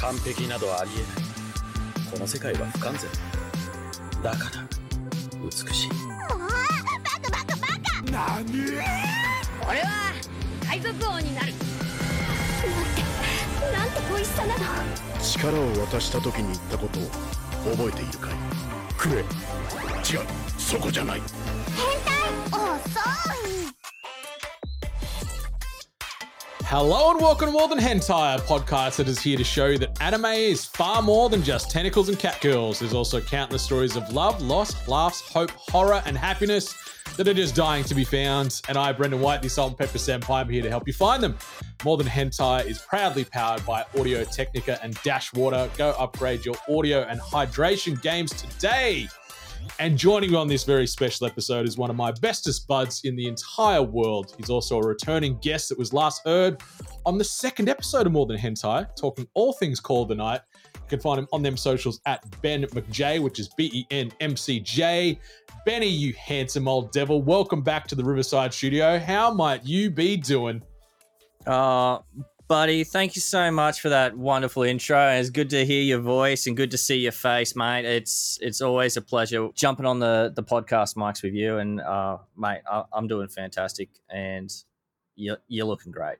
完璧などありえない。この世界は不完全。だから美しい。もうバカバカバカ。何？俺は海賊王になる。なんて美味しさなの力を渡した時に言ったことを覚えているかい？くれ違う。そこじゃない。遅い。Hello and welcome to More Than Hentai, a podcast that is here to show you that anime is far more than just tentacles and catgirls. There's also countless stories of love, loss, laughs, hope, horror, and happiness that are just dying to be found. And I, Brendan White, the Salt and Pepper Senpai, am here to help you find them. More Than Hentai is proudly powered by Audio Technica and Dash Water. Go upgrade your audio and hydration games today. And joining me on this very special episode is one of my bestest buds in the entire world. He's also a returning guest that was last heard on the second episode of More Than Hentai, talking all things Call the Night. You can find him on them socials at Ben McJ, which is B E N M C J. Benny, you handsome old devil, welcome back to the Riverside studio. How might you be doing? Uh, buddy, thank you so much for that wonderful intro. It's good to hear your voice and good to see your face, mate. It's it's always a pleasure jumping on the the podcast mics with you. And uh, mate, I, I'm doing fantastic, and you're you're looking great.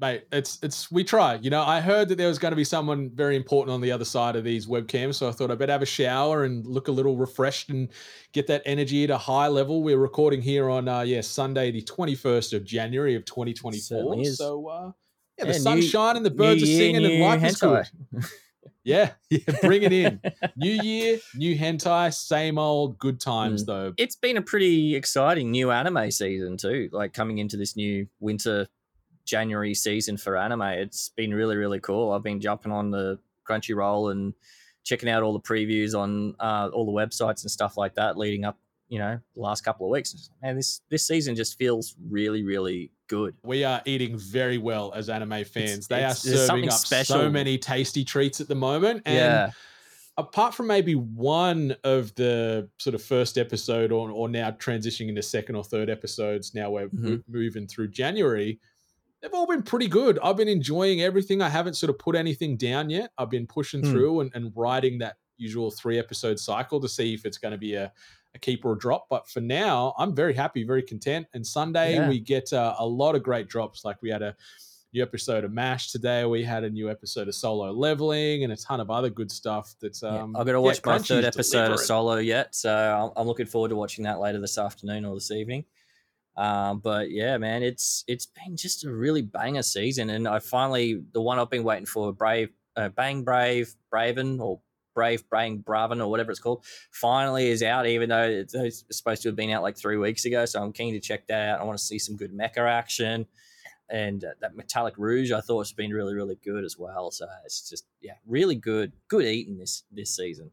Mate, it's it's we try. You know, I heard that there was going to be someone very important on the other side of these webcams, so I thought I better have a shower and look a little refreshed and get that energy at a high level. We're recording here on uh yeah, Sunday the 21st of January of 2024. Certainly. So uh yeah, the Yeah, sun's new- shining, the birds are year, singing, and life is good. Yeah, yeah, bring it in. new year, new hentai, same old good times Mm. though. It's been a pretty exciting new anime season too. Like coming into this new winter January season for anime, it's been really really cool. I've been jumping on the Crunchyroll and checking out all the previews on uh, all the websites and stuff like that, leading up, you know, the last couple of weeks. Man, this this season just feels really really good. We are eating very well as anime fans. they it's- are serving up so many tasty treats at the moment. And yeah, apart from maybe one of the sort of first episode or, or now transitioning into second or third episodes now we're mo- Mhm. moving through january they've all been pretty good i've been enjoying everything i haven't sort of put anything down yet i've been pushing Hmm. through and, and riding that usual three episode cycle to see if it's going to be a, a keep or a drop but for now i'm very happy very content and sunday Yeah. we get uh, a lot of great drops like we had a new episode of mash today we had a new episode of solo leveling and a ton of other good stuff that's Yeah, um I've got to yeah, watch my Crunchy's third episode of. Solo yet, so I'm, I'm looking forward to watching that later this afternoon or this evening. Um, but yeah, man, it's it's been just a really banger season, and I finally the one I've been waiting for, Brave, uh, Bang Brave, Braven or Brave Bang Braven or whatever it's called, finally is out. Even though it's, supposed to have been out like three weeks ago, so I'm keen to check that out. I want to see some good mecha action. And uh, that metallic rouge, I thought has been really, really good as well. So it's just, yeah, really good, good eating this this season.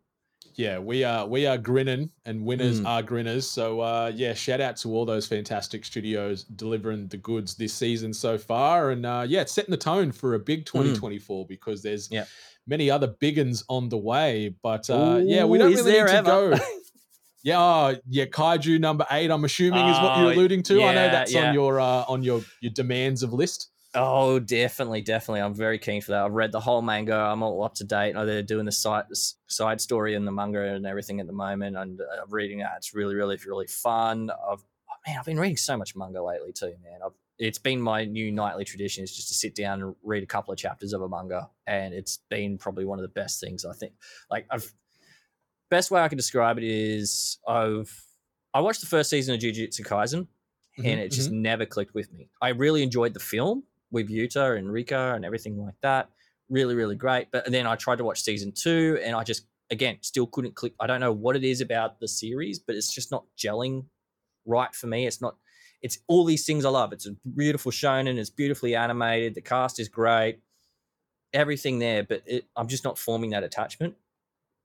yeah, we are we are grinning, and winners Mm. are grinners. So uh, yeah, shout out to all those fantastic studios delivering the goods this season so far, and uh, yeah, it's setting the tone for a big 2024 because there's Mm. Many other big uns on the way. But uh, yeah, we Ooh, don't really need to go. Yeah, oh, yeah, Kaiju number eight. I'm assuming is what you're Oh, alluding to. I know that's yeah. on your uh, on your your demands of list. Oh, definitely, definitely. I'm very keen for that. I've read the whole manga. I'm all up to date. They're doing the side side story and the manga and everything at the moment, and uh, I'm reading that. It's really, really, really fun. I've man, I've been reading so much manga lately too, man. I've, it's been my new nightly tradition is just to sit down and read a couple of chapters of a manga, and it's been probably one of the best things I think. Like I've best way I can describe it is I've I watched the first season of Jujutsu Kaisen Mhm, and it just never clicked with me. I really enjoyed the film with Yuta and Rika and everything like that. Really, really great. But then I tried to watch season two and I just, again, still couldn't click. I don't know what it is about the series, but it's just not gelling right for me. It's not, it's all these things I love. It's a beautiful shonen, it's beautifully animated, the cast is great, everything there, but it, I'm just not forming that attachment.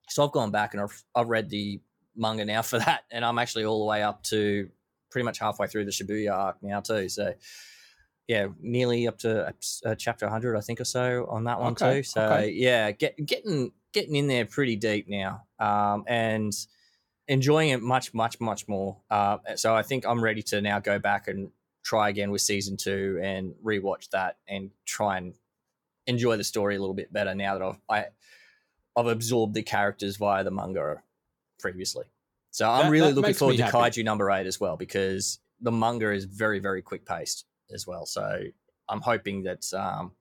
So I've gone back and I've, I've read the manga now for that, and I'm actually all the way up to pretty much halfway through the Shibuya arc now too. So yeah, nearly up to uh, chapter 100, I think, or so on that one Okay, too. So okay. yeah, get, getting getting in there pretty deep now, um, and enjoying it much, much, much more. Uh, so I think I'm ready to now go back and try again with season two and rewatch that and try and enjoy the story a little bit better now that I've I, I've absorbed the characters via the manga previously. So I'm That- really that looking forward to happy. Kaiju number eight as well because the manga is very very quick paced as well. So I'm hoping that um,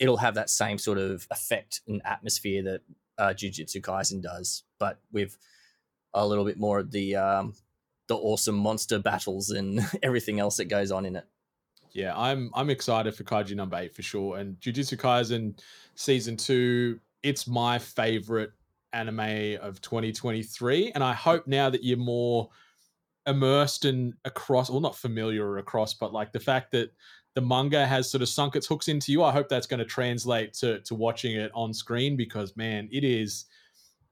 it'll have that same sort of effect and atmosphere that uh, Jujutsu Kaisen does, but with a little bit more of the um, the awesome monster battles and everything else that goes on in it. Yeah, I'm I'm excited for Kaiju number eight for sure. And Jujutsu Kaisen season two, it's my favorite anime of 2023. And I hope now that you're more immersed and across, well, not familiar or across, but like the fact that the manga has sort of sunk its hooks into you. I hope that's going to translate to to watching it on screen because man, it is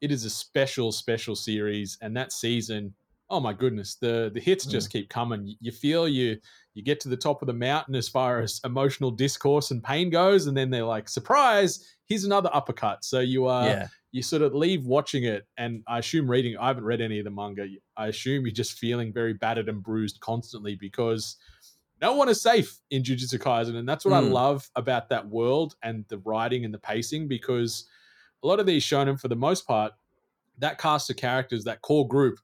it is a special special series, and that season. Oh my goodness, the the hits just keep coming. You- feel you you get to the top of the mountain as far as emotional discourse and pain goes, and then they're like, surprise, here's another uppercut. So you are yeah, you sort of leave watching it, and I assume reading. I haven't read any of the manga. I assume you're just feeling very battered and bruised constantly because no one is safe in Jujutsu Kaisen, and that's what I Mm. love about that world and the writing and the pacing. Because a lot of these shonen, for the most part, that cast of characters, that core group,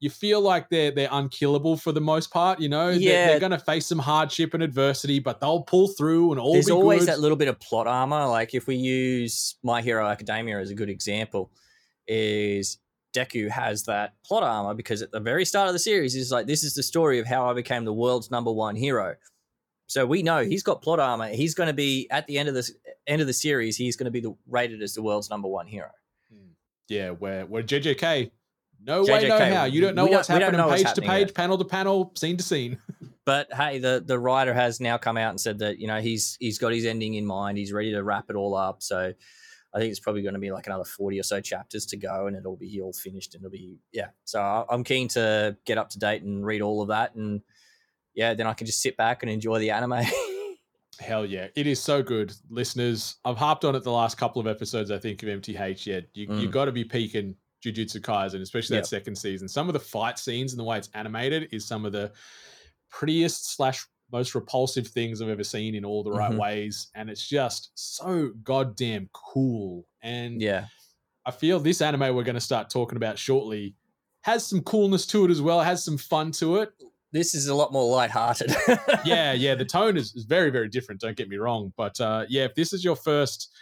you feel like they're they're unkillable for the most part. You know, They're- they're, going to face some hardship and adversity, but they'll pull through and all. there's be always good. that little bit of plot armor. Like if we use My Hero Academia as a good example, is Deku has that plot armor because at the very start of the series is like this is the story of how I became the world's number one hero. So we know he's got plot armor. He's going to be at the end of this end of the series. He's going to be the, rated as the world's number one hero. Hmm. Yeah, where where JJK, no way, no JJK, how. You don't know what's don't happening know what's page to page, yet. panel to panel, scene to scene. But hey, the the writer has now come out and said that you know he's he's got his ending in mind. He's ready to wrap it all up. So I think it's probably going to be like another forty or so chapters to go, and it'll be all finished. And it'll be yeah. So I'm keen to get up to date and read all of that, and yeah, then I can just sit back and enjoy the anime. Hell yeah, it is so good, listeners. I've harped on it the last couple of episodes. I think of MTH. Yeah, you you Mm. got to be peaking Jujutsu Kaisen, especially Yep. that second season. Some of the fight scenes and the way it's animated is some of the prettiest slash most repulsive things I've ever seen in all the right Mhm. ways, and it's just so goddamn cool. And yeah, I feel this anime we're going to start talking about shortly has some coolness to it as well. It has some fun to it. This is a lot more lighthearted. Yeah, yeah. The tone is, is very, very different. Don't get me wrong. But uh, yeah, if this is your first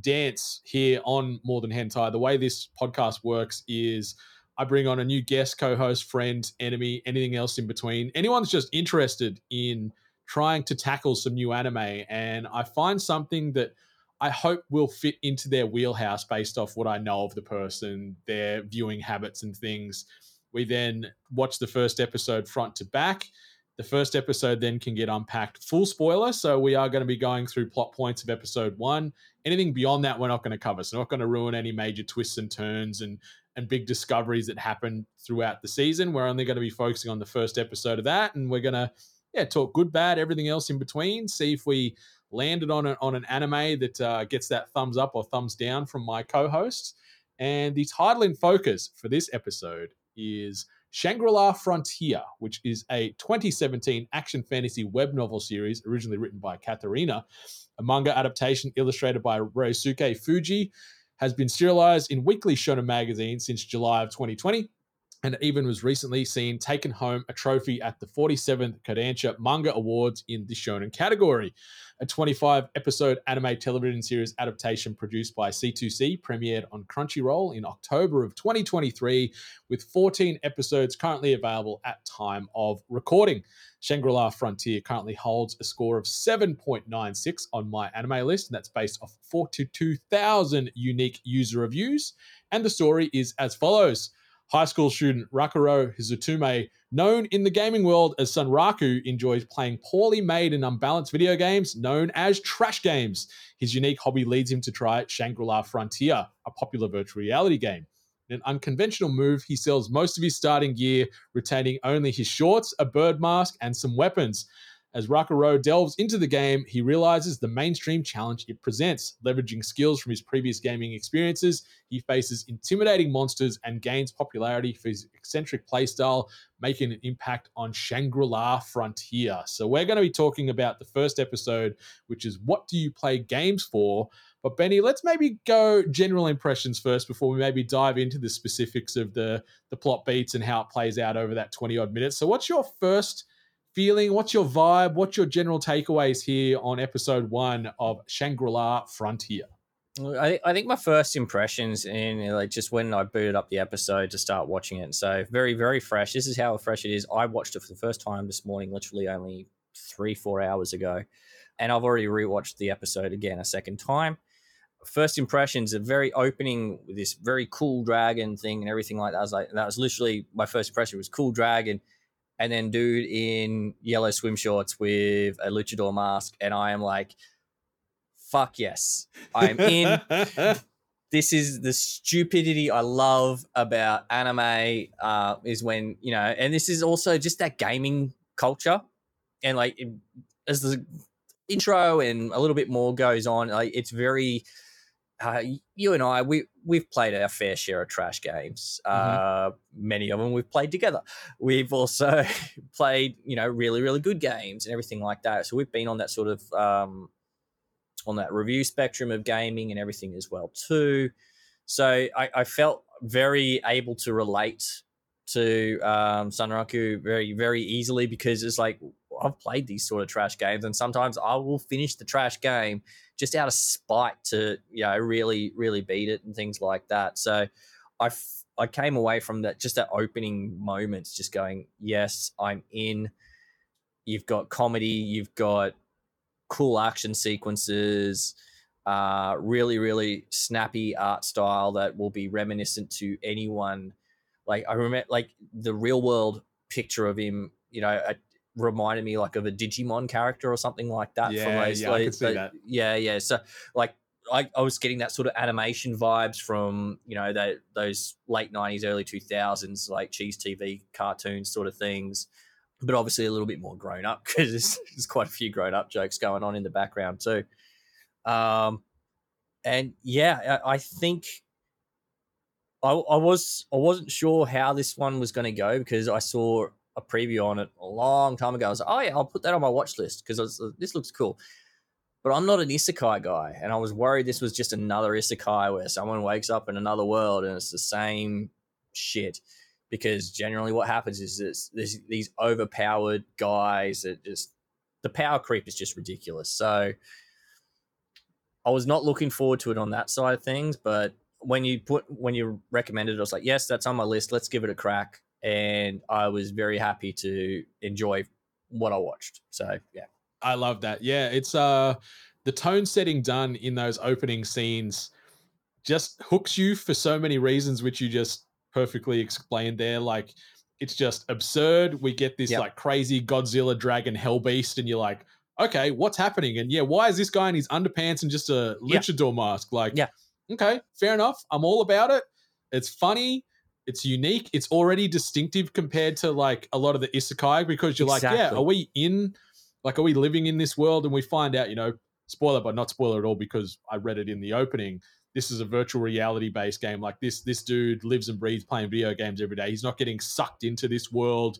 dance here on More Than Hentai, the way this podcast works is I bring on a new guest, co host, friend, enemy, anything else in between. Anyone's just interested in trying to tackle some new anime. And I find something that I hope will fit into their wheelhouse based off what I know of the person, their viewing habits and things. We then watch the first episode front to back. The first episode then can get unpacked full spoiler. So we are going to be going through plot points of episode one. Anything beyond that, we're not going to cover. So, not going to ruin any major twists and turns and and big discoveries that happen throughout the season. We're only going to be focusing on the first episode of that, and we're going to yeah talk good, bad, everything else in between. See if we landed on a, on an anime that uh, gets that thumbs up or thumbs down from my co-hosts. And the title in focus for this episode is Shangri-La Frontier, which is a 2017 action fantasy web novel series originally written by Katarina, a manga adaptation illustrated by Ryosuke Fuji, has been serialized in Weekly Shonen Magazine since July of 2020, and even was recently seen taking home a trophy at the 47th Kodansha Manga Awards in the Shonen category. A 25 episode anime television series adaptation produced by C2C premiered on Crunchyroll in October of 2023 with 14 episodes currently available at time of recording. Shangri-La Frontier currently holds a score of 7.96 on my anime list, and that's based off 42,000 unique user reviews. And the story is as follows. High school student Rakuro Hizutome, known in the gaming world as Sunraku, enjoys playing poorly made and unbalanced video games known as trash games. His unique hobby leads him to try Shangri-La Frontier, a popular virtual reality game. In an unconventional move, he sells most of his starting gear, retaining only his shorts, a bird mask, and some weapons. As Rakuro delves into the game, he realizes the mainstream challenge it presents. Leveraging skills from his previous gaming experiences, he faces intimidating monsters and gains popularity for his eccentric playstyle, making an impact on Shangri La Frontier. So, we're going to be talking about the first episode, which is What Do You Play Games For? But, Benny, let's maybe go general impressions first before we maybe dive into the specifics of the, the plot beats and how it plays out over that 20 odd minutes. So, what's your first feeling? What's your vibe? What's your general takeaways here on episode one of Shangri La Frontier? I, I think my first impressions in like just when I booted up the episode to start watching it. So very very fresh. This is how fresh it is. I watched it for the first time this morning, literally only three four hours ago, and I've already rewatched the episode again a second time. First impressions are very opening with this very cool dragon thing and everything like that. I was like, that was literally my first impression was cool dragon and then dude in yellow swim shorts with a luchador mask, and I am like, fuck yes, I'm in. this is the stupidity I love about anime. Uh, is when you know, and this is also just that gaming culture, and like it, as the intro and a little bit more goes on, like it's very uh, you and I, we we've played our fair share of trash games. Mm-hmm. Uh, many of them we've played together. We've also played, you know, really really good games and everything like that. So we've been on that sort of um, on that review spectrum of gaming and everything as well too. So I, I felt very able to relate to um, Sunraku very very easily because it's like I've played these sort of trash games, and sometimes I will finish the trash game just out of spite to you know really really beat it and things like that. So I I came away from that just that opening moments, just going, yes, I'm in. You've got comedy, you've got cool action sequences, uh, really really snappy art style that will be reminiscent to anyone. Like I remember, like the real world picture of him, you know, reminded me like of a Digimon character or something like that. Yeah, from those, yeah, like, I could see that. Yeah, yeah. So like I, I was getting that sort of animation vibes from you know that those late nineties, early two thousands, like cheese TV cartoons sort of things, but obviously a little bit more grown up because there's, there's, quite a few grown up jokes going on in the background too. Um, and yeah, I, I think I, I was I wasn't sure how this one was going to go because I saw a preview on it a long time ago. I was like, oh yeah, I'll put that on my watch list because this looks cool. But I'm not an isekai guy, and I was worried this was just another isekai where someone wakes up in another world and it's the same shit. Because generally, what happens is this, these overpowered guys that just the power creep is just ridiculous. So I was not looking forward to it on that side of things, but when you put when you recommended it, I was like, yes, that's on my list. Let's give it a crack and I was very happy to enjoy what I watched. So yeah, I love that. Yeah, it's uh the tone setting done in those opening scenes just hooks you for so many reasons, which you just perfectly explained there. Like it's just absurd. We get this yep. like crazy Godzilla dragon hell beast, and you're like, okay, what's happening? And yeah, why is this guy in his underpants and just a luchador mask? Like, yeah, okay, fair enough. I'm all about it. It's funny it's unique. It's already distinctive compared to like a lot of the isekai because you're exactly. like, yeah, are we in like are we living in this world? And we find out, you know, spoiler, but not spoiler at all because I read it in the opening. This is a virtual reality based game. Like this, this dude lives and breathes playing video games every day. He's not getting sucked into this world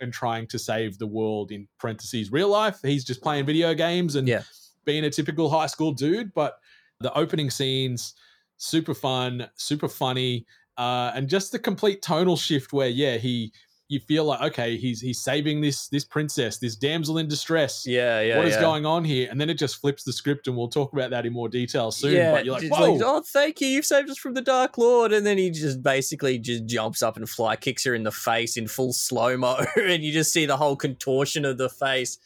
and trying to save the world in parentheses real life. He's just playing video games and yeah. being a typical high school dude. But the opening scenes, super fun, super funny uh, and just the complete tonal shift where yeah he you feel like okay he's he's saving this this princess this damsel in distress yeah yeah What is yeah. going on here and then it just flips the script and we'll talk about that in more detail soon yeah, but you're like, Whoa. like oh thank you you've saved us from the dark lord and then he just basically just jumps up and fly kicks her in the face in full slow mo and you just see the whole contortion of the face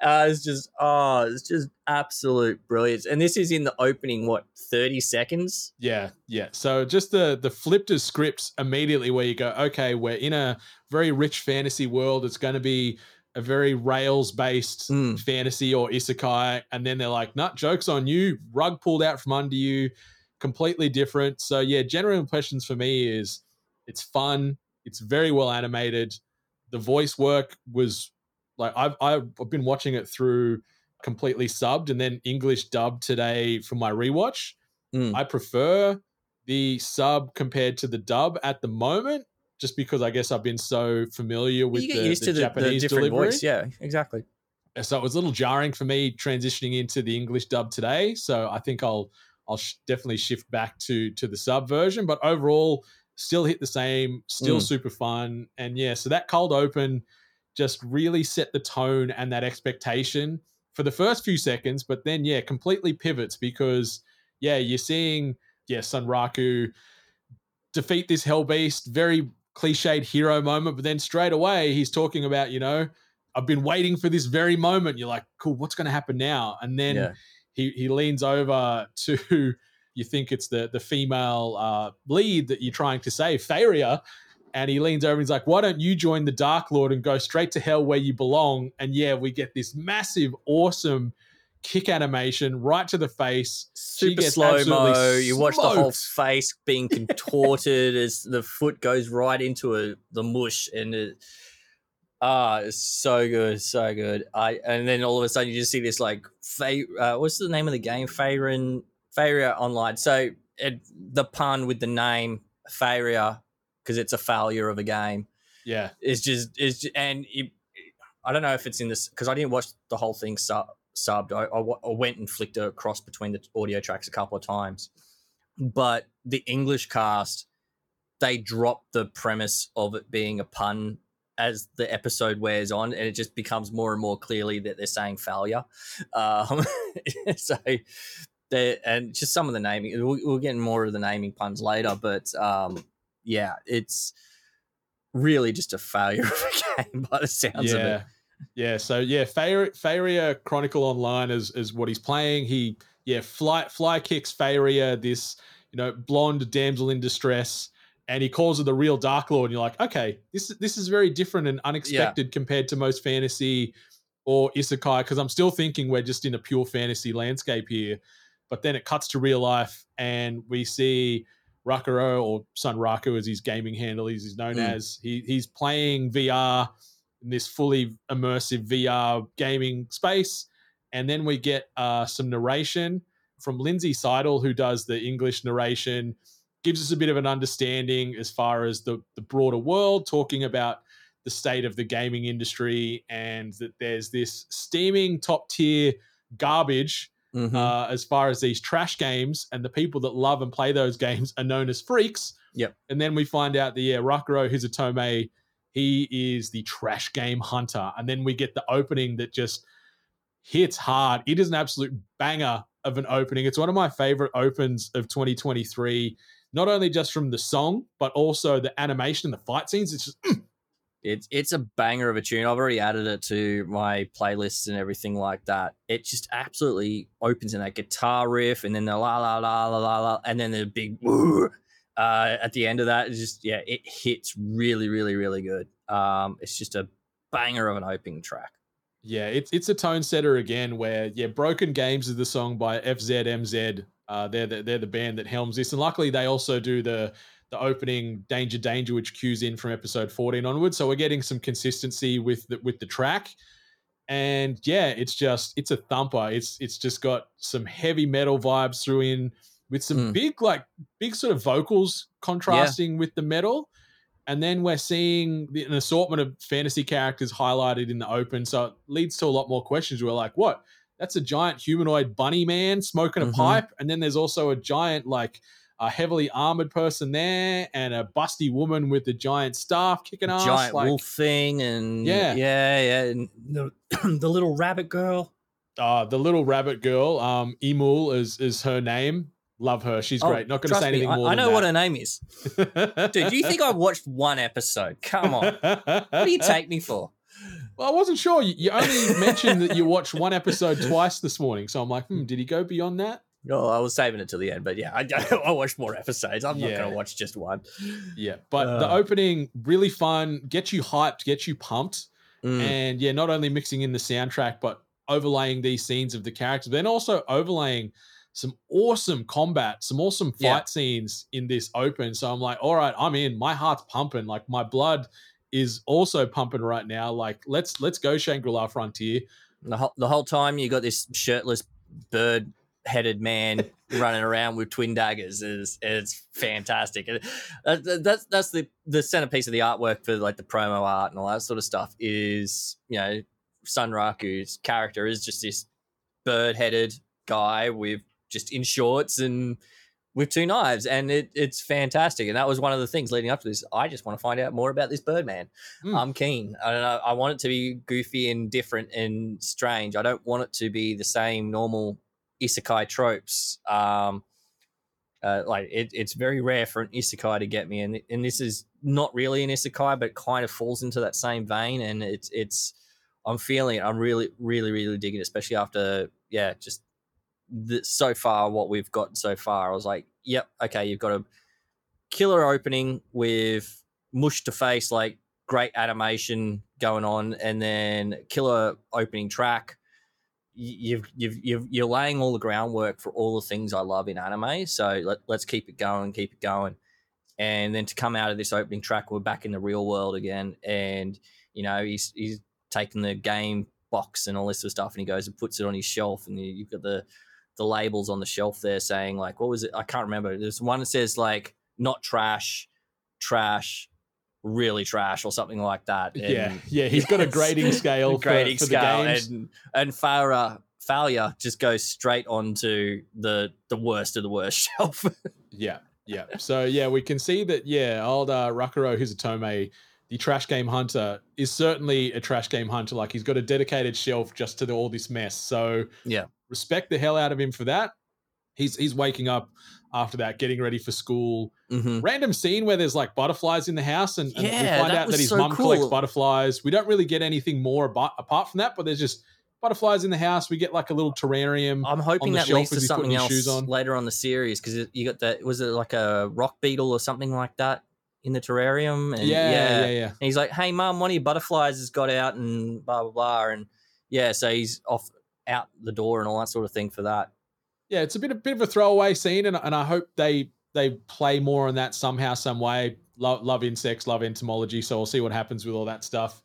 uh, it's just oh, it's just absolute brilliance. And this is in the opening what thirty seconds. Yeah, yeah. So just the the flipped of scripts immediately where you go, okay, we're in a very rich fantasy world. It's going to be a very rails based mm. fantasy or isekai, and then they're like, "Nut jokes on you, rug pulled out from under you, completely different." So yeah, general impressions for me is it's fun, it's very well animated, the voice work was Like I've I've been watching it through completely subbed and then English dubbed today for my rewatch. Mm. I prefer the sub compared to the dub at the moment, just because I guess I've been so familiar with the, the the, the Japanese different delivery. voice. Yeah, exactly. So it was a little jarring for me transitioning into the English dub today. So I think I'll I'll sh- definitely shift back to to the sub version. But overall, still hit the same, still Mm. super fun, and yeah. So that cold open just really set the tone and that expectation for the first few seconds, but then yeah, completely pivots because yeah, you're seeing yeah Sunraku defeat this hell beast, very cliched hero moment, but then straight away he's talking about you know I've been waiting for this very moment. You're like, cool, what's going to happen now? And then Yeah. he he leans over to you think it's the the female uh, lead that you're trying to save, Faria, and he leans over and he's like, "Why don't you join the Dark Lord and go straight to hell where you belong?" And yeah, we get this massive, awesome kick animation right to the face. Super slow mo. You watch the whole face being contorted as the foot goes right into a, the mush, and it, ah, it's so good, so good. I and then all of a sudden you just see this like, Fa- uh, what's the name of the game? Farin Faria Online. So it, the pun with the name Faria because it's a failure of a game Yeah, it's just is and it, I don't know if it's in this because I didn't watch the whole thing sub, subbed. I, I I went and flicked a cross between the audio tracks a couple of times, but the English cast they dropped the premise of it being a pun as the episode wears on, and it just becomes more and more clearly that they're saying failure. Um, so. they and just some of the naming, we'll, we'll get more of the naming puns later, but um, yeah, it's really just a failure of a game by the sounds of yeah, it. yeah. So yeah, Faria, Chronicle Online is is what he's playing. He yeah, fly fly kicks Faria, this you know blonde damsel in distress, and he calls her the real Dark Lord. And you're like, okay, this this is very different and unexpected compared to most fantasy or isekai. Because I'm still thinking we're just in a pure fantasy landscape here, but then it cuts to real life, and we see. Rakuro or Sunraku as his gaming handle is he's known Mm. as. He he's playing VR in this fully immersive VR gaming space. And then we get uh, some narration from Lindsay Seidel, who does the English narration, gives us a bit of an understanding as far as the, the broader world, talking about the state of the gaming industry and that there's this steaming top tier garbage Mhm. uh, as far as these trash games, and the people that love and play those games are known as freaks. Yep. And then we find out that yeah, Rakuro Hizutome, he is the trash game hunter, and then we get the opening that just hits hard. It is an absolute banger of an opening. It's one of my favorite opens of 2023. Not only just from the song, but also the animation and the fight scenes. It's just It's it's a banger of a tune. I've already added it to my playlists and everything like that. It just absolutely opens in that guitar riff, and then the la la la la la la, and then the big uh, at the end of that. It's just yeah, it hits really, really, really good. Um, it's just a banger of an opening track. Yeah, it's it's a tone setter again. Where yeah, Broken Games is the song by FZMZ. Uh, they're the, they're the band that helms this, and luckily they also do the the opening Danger Danger, which cues in from episode fourteen onwards. So we're getting some consistency with the, with the track, and yeah, it's just it's a thumper. It's it's just got some heavy metal vibes through in with some Mm. big like big sort of vocals contrasting with the metal. And then we're seeing the, an assortment of fantasy characters highlighted in the open. So it leads to a lot more questions. We're like, what? That's a giant humanoid bunny man smoking a Mhm. pipe. And then there's also a giant, like, a heavily armored person there and a busty woman with a giant staff kicking ass. Giant like, wolf thing, and Yeah. yeah, yeah, and the, the little rabbit girl. uh, the little rabbit girl, um, Emul is, is her name. Love her. She's Oh, great. Not going to say anything I, more I than know what her name is. that. Dude, you think I watched one episode? Come on. What do you take me for? Well, I wasn't sure. You, you only mentioned that you watched one episode twice this morning, so I'm like, hmm, did he go beyond that? Oh, I was saving it till the end, but yeah, I, I watched more episodes. I'm not going to watch just one. Yeah, but the Uh. opening really fun, get you hyped, get you pumped, Mm, and yeah, not only mixing in the soundtrack, but overlaying these scenes of the characters, then also overlaying some awesome combat, some awesome fight Yeah. scenes in this open. So I'm like, all right, I'm in. My heart's pumping. Like my blood is also pumping right now. Like let's let's go Shangri-La Frontier. The whole, the whole time you got this shirtless bird headed man running around with twin daggers is it's fantastic. And uh, that's that's the the centerpiece of the artwork for like the promo art and all that sort of stuff. Is you know Sunraku's character is just this bird headed guy with just in shorts and with two knives, and it, it's fantastic. And that was one of the things leading up to this. I just want to find out more about this Birdman. Mm. I'm keen. I don't know. I want it to be goofy and different and strange. I don't want it to be the same normal isekai tropes. Um, uh, like it, it's very rare for an isekai to get me, and and this is not really an isekai, but kind of falls into that same vein. And it's it's I'm feeling it. I'm really really really digging it, especially after yeah, just the, so far what we've got so far. I was like, yep, okay, you've got a killer opening with mush to face, like great animation going on, and then killer opening track. You've, you've, you've, you're laying all the groundwork for all the things I love in anime. So let, let's keep it going, keep it going. And then to come out of this opening track, we're back in the real world again. And, you know, he's, he's taking the game box and all this sort of stuff and he goes and puts it on his shelf and you've got the the labels on the shelf there saying like what was it i can't remember there's one that says like not trash trash really trash or something like that and yeah, yeah. He's got a grading scale, for- grading for, scale the games. and and failure failure just goes straight onto the the worst of the worst shelf Yeah, yeah. So yeah, we can see that. Yeah, old uh, Rakuro Hizutome, the trash game hunter, is certainly a trash game hunter. Like he's got a dedicated shelf just to the, all this mess. So Yeah. respect the hell out of him for that. He's he's waking up after that, getting ready for school. mm-hmm. Random scene where there's like butterflies in the house, and, and we find that out that his so mum collects butterflies. We don't really get anything more about, apart from that, but there's just butterflies in the house. We get like a little terrarium. I'm hoping that leads to something else on. later on the series because you got that was it like a rock beetle or something like that in the terrarium and yeah, yeah, yeah. And he's like, "Hey, mum, one of your butterflies has got out and blah blah blah." And yeah, so he's off out the door and all that sort of thing for that. Yeah, it's a bit a bit of a throwaway scene, and, and I hope they they play more on that somehow, some way. Love, love insects, love entomology, so we'll see what happens with all that stuff.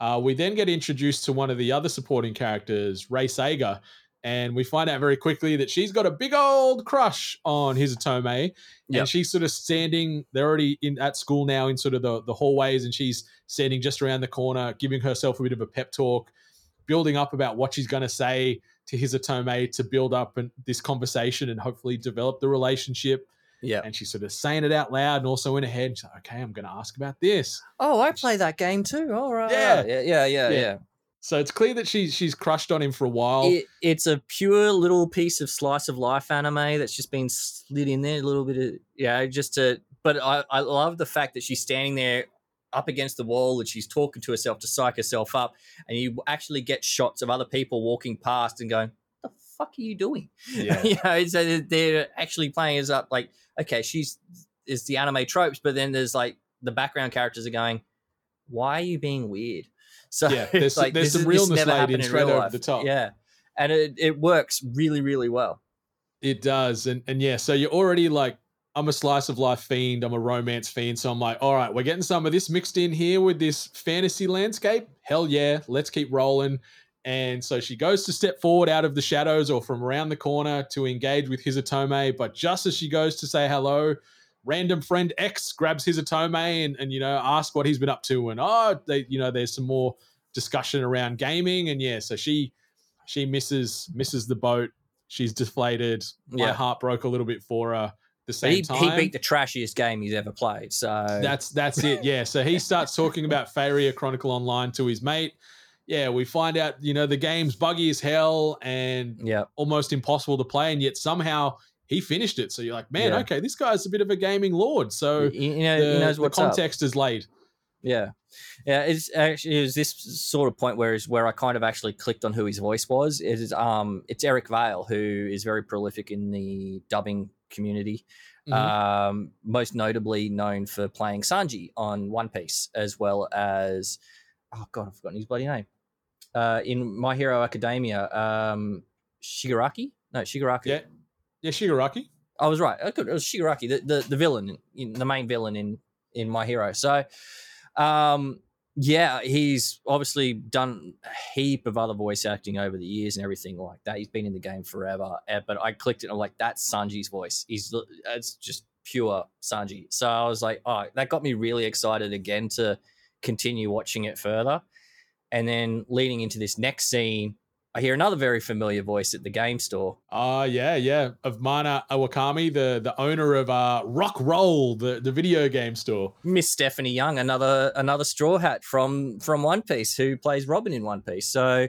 Uh, we then get introduced to one of the other supporting characters, Ray Saiga, and we find out very quickly that she's got a big old crush on Hizutome, Yep. and she's sort of standing. They're already in at school now, in sort of the the hallways, and she's standing just around the corner, giving herself a bit of a pep talk, building up about what she's going to say to his Hizutome to build up an, this conversation and hopefully develop the relationship. Yeah. And she's sort of saying it out loud and also in her head. She's like, okay, I'm going to ask about this. Oh, I play that game too. All right. Yeah. Yeah. Yeah. Yeah. Yeah. yeah. So it's clear that she's she's crushed on him for a while. It, it's a pure little piece of slice of life anime that's just been slid in there a little bit of yeah just to but I, I love the fact that she's standing there up against the wall and she's talking to herself to psych herself up and you actually get shots of other people walking past and going what the fuck are you doing yeah. you know so they're actually playing us up like okay she's is the anime tropes but then there's like the background characters are going why are you being weird so Yeah, there's- like there's some is- realness laid in straight over life. the top. yeah and it, it works really really well It does. And and yeah, so you're already like, I'm a slice of life fiend, I'm a romance fiend. So I'm like, all right, we're getting some of this mixed in here with this fantasy landscape. Hell yeah, let's keep rolling. And so she goes to step forward out of the shadows or from around the corner to engage with Hizutome. But just as she goes to say hello, random friend X grabs Hizutome and, and you know, ask what he's been up to. And oh, they, you know, there's some more discussion around gaming. And yeah, so she she misses misses the boat. She's deflated. My Yeah. heart broke a little bit for her. The same he, time, he beat the trashiest game he's ever played so that's that's it. Yeah. So he starts talking about Faeria Chronicle Online to his mate. Yeah, we find out, you know, the game's buggy as hell and yeah almost impossible to play, and yet somehow he finished it. So you're like, man, Yeah. okay, this guy's a bit of a gaming lord. So you, you know the, he knows the what's up. context is laid. Yeah, yeah. It's actually it was this sort of point where is where I kind of actually clicked on who his voice was. It is um it's Eric Vale who is very prolific in the dubbing community. Mhm. Um, most notably known for playing Sanji on One Piece, as well as oh god, I've forgotten his bloody name. Uh, in My Hero Academia, um, Shigaraki. No, Shigaraki. Yeah. Yeah, Shigaraki. I was right. I could, it was Shigaraki, the, the, the villain, in, the main villain in in My Hero. So, um, yeah, he's obviously done a heap of other voice acting over the years and everything like that. He's been in the game forever. uh, But I clicked it and I'm like, that's Sanji's voice. He's it's just pure Sanji. So I was like, oh, that got me really excited again to continue watching it further. And then leading into this next scene, I hear another very familiar voice at the game store. Ah, yeah, yeah. Of Mana Iwamaki, the the owner of uh, Rock Roll, the, the video game store. Miss Stephanie Young, another another straw hat from from One Piece, who plays Robin in One Piece. So,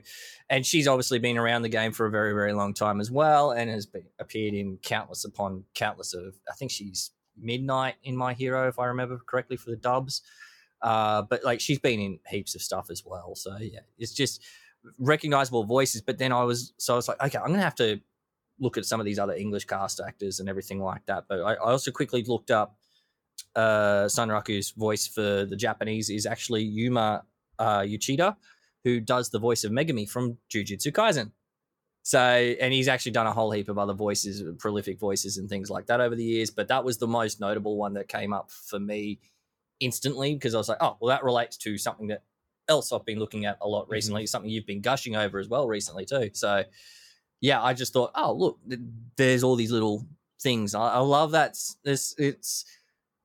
and she's obviously been around the game for a very very long time as well, and has been, appeared in countless upon countless of. I think she's Midnight in My Hero, if I remember correctly, for the dubs. Uh, but like she's been in heaps of stuff as well. So yeah, it's just recognizable voices. But then I was so I was like, okay, I'm gonna have to look at some of these other English cast actors and everything like that. But I, I also quickly looked up uh, Sunraku's voice for the Japanese is actually Yuma uh, Uchida, who does the voice of Megumi from Jujutsu Kaisen. So, and he's actually done a whole heap of other voices, prolific voices, and things like that over the years. But that was the most notable one that came up for me instantly because I was like, oh, well, that relates to something that else I've been looking at a lot mm-hmm. recently, something you've been gushing over as well recently too. So, yeah, I just thought, oh, look, there's all these little things. I, I love that. This it's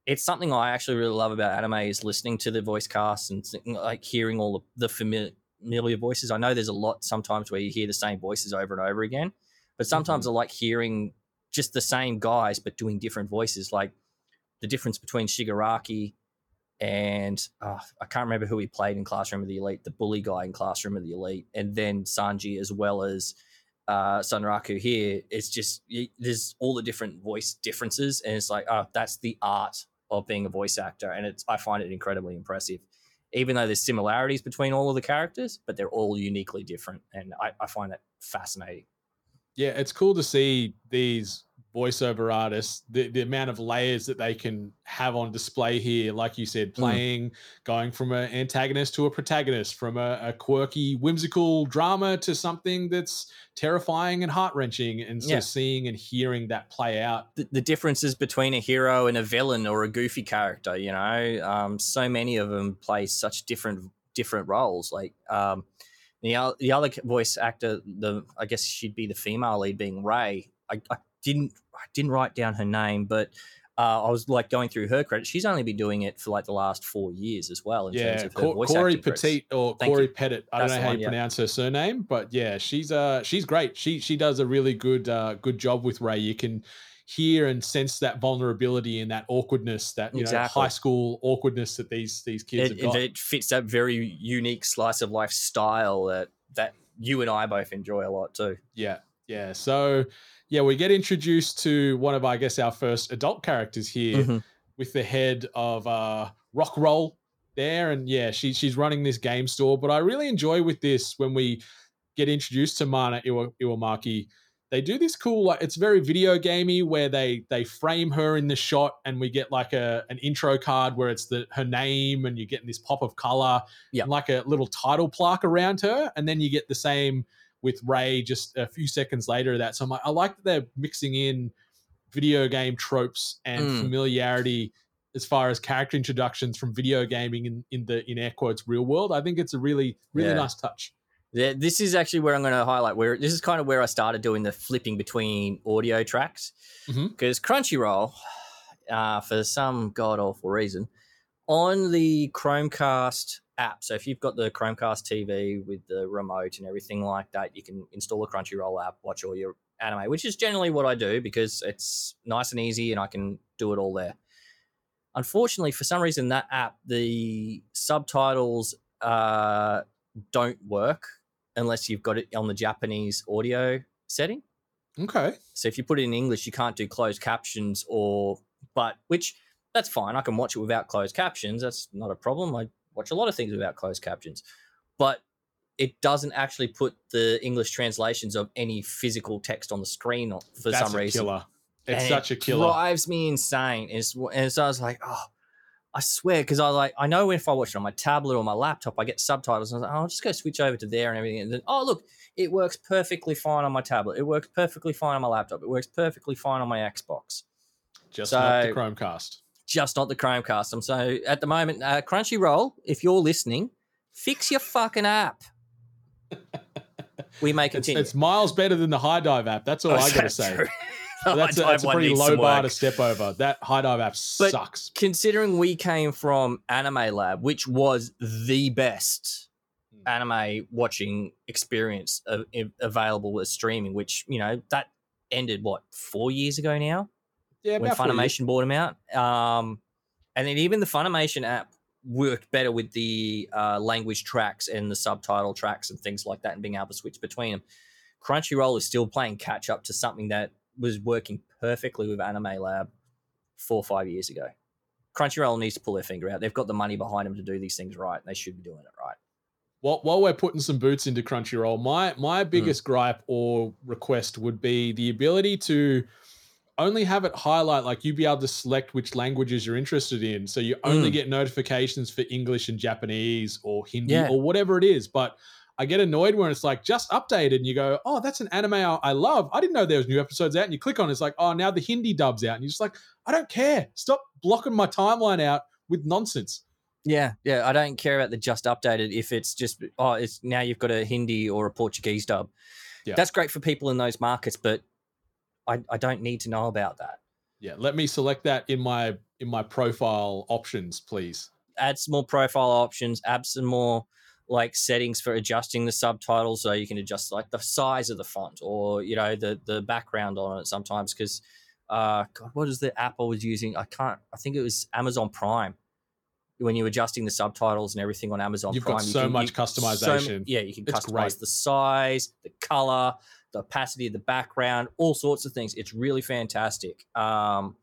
it's something I actually really love about anime is listening to the voice cast and like hearing all the, the familiar, familiar voices. I know there's a lot sometimes where you hear the same voices over and over again, but mm-hmm. sometimes I like hearing just the same guys but doing different voices. Like the difference between Shigaraki and uh, I can't remember who he played in Classroom of the Elite, the bully guy in Classroom of the Elite, and then Sanji as well as uh, Sunraku here. It's just there's all the different voice differences, and it's like, oh, that's the art of being a voice actor, and it's I find it incredibly impressive. Even though there's similarities between all of the characters, but they're all uniquely different, and I, I find that fascinating. Yeah, it's cool to see these voiceover artists, the, the amount of layers that they can have on display here. Like you said, playing, going from an antagonist to a protagonist, from a, a quirky, whimsical drama to something that's terrifying and heart wrenching. And so Yeah. seeing and hearing that play out. the, the differences between a hero and a villain or a goofy character you know um, so many of them play such different different roles like um, the, the other voice actor the i guess she'd be the female lead being ray i, I didn't i didn't write down her name but uh, I was like going through her credits. She's only been doing it for like the last four years as well. In terms Yeah, of her Cor- voice Corey. Petit or Thank Corey you. Pettit. I That's don't know how one, you yeah. pronounce her surname, but yeah, she's uh she's great. She she does a really good uh good job with Ray. You can hear and sense that vulnerability and that awkwardness, that you Exactly. know high school awkwardness that these these kids It, have got. it, it fits that very unique slice of life style that that you and I both enjoy a lot too. Yeah, yeah. So yeah, we get introduced to one of I guess our first adult characters here Mhm. with the head of uh Rock Roll there, and yeah, she she's running this game store. But I really enjoy with this when we get introduced to Mana Iwa, Iwamaki. They do this cool, like it's very video gamey, where they they frame her in the shot, and we get like a an intro card where it's the her name, and you're getting this pop of color, Yeah. like a little title plaque around her, and then you get the same with Ray just a few seconds later. of That so I'm like, I like that they're mixing in video game tropes and Mm. familiarity as far as character introductions from video gaming in, in the in air quotes real world. I think it's a really really Yeah. nice touch. Yeah, this is actually where I'm going to highlight where this is kind of where I started doing the flipping between audio tracks because Crunchyroll, uh, for some god awful reason, on the Chromecast app. So if you've got the Chromecast TV with the remote and everything like that, you can install a Crunchyroll app, watch all your anime, which is generally what I do because it's nice and easy and I can do it all there. Unfortunately, for some reason, that app, the subtitles uh, don't work unless you've got it on the Japanese audio setting. Okay. So if you put it in English, you can't do closed captions or but which that's fine. I can watch it without closed captions. That's not a problem. I watch a lot of things without closed captions. But it doesn't actually put the English translations of any physical text on the screen for That's some a reason. killer. It's And such a it killer. drives me insane. It's, and so I was like, oh, I swear, because I like I know if I watch it on my tablet or my laptop, I get subtitles. And I was like, oh, I'll just go switch over to there and everything. And then, oh, look, it works perfectly fine on my tablet. It works perfectly fine on my laptop. It works perfectly fine on my Xbox. Just So- not the Chromecast. Just not the Chromecast. I'm so at the moment, uh, Crunchyroll, if you're listening, fix your fucking app. We may It's, continue. it's miles better than the HIDIVE app. That's all Oh, I gotta say. So that's, a, that's a pretty low bar to step over. That HIDIVE app But- sucks. Considering we came from Anime Lab, which was the best Hmm. anime watching experience available as streaming, which you know that ended what four years ago now. Yeah, when about four years. Funimation bought them out. Um, and then even the Funimation app worked better with the uh, language tracks and the subtitle tracks and things like that, and being able to switch between them. Crunchyroll is still playing catch up to something that was working perfectly with Anime Lab four or five years ago. Crunchyroll needs to pull their finger out. They've got the money behind them to do these things right. They should be doing it right. While, while we're putting some boots into Crunchyroll, my my Hmm. biggest gripe or request would be the ability to only have it highlight like you be able to select which languages you're interested in. So you only Mm. get notifications for English and Japanese or Hindi Yeah. or whatever it is. But I get annoyed when it's like just updated and you go, oh, that's an anime I love. I didn't know there was new episodes out. And you click on it, it's like, oh, now the Hindi dub's out. And you're just like, I don't care. Stop blocking my timeline out with nonsense. Yeah, yeah. I don't care about the just updated if it's just oh, it's now you've got a Hindi or a Portuguese dub. Yeah. That's great for people in those markets, but I, I don't need to know about that. Yeah, let me select that in my in my profile options, please. Add some more profile options, add some more like settings for adjusting the subtitles so you can adjust like the size of the font or you know the the background on it sometimes because uh God, what is the app I was using? I can't I think it was Amazon Prime. When you're adjusting the subtitles and everything on Amazon You've got Prime, you so can- much you- so customization. yeah, you can It's customize great. the size, the color, the opacity of the background, all sorts of things. It's really fantastic. Um,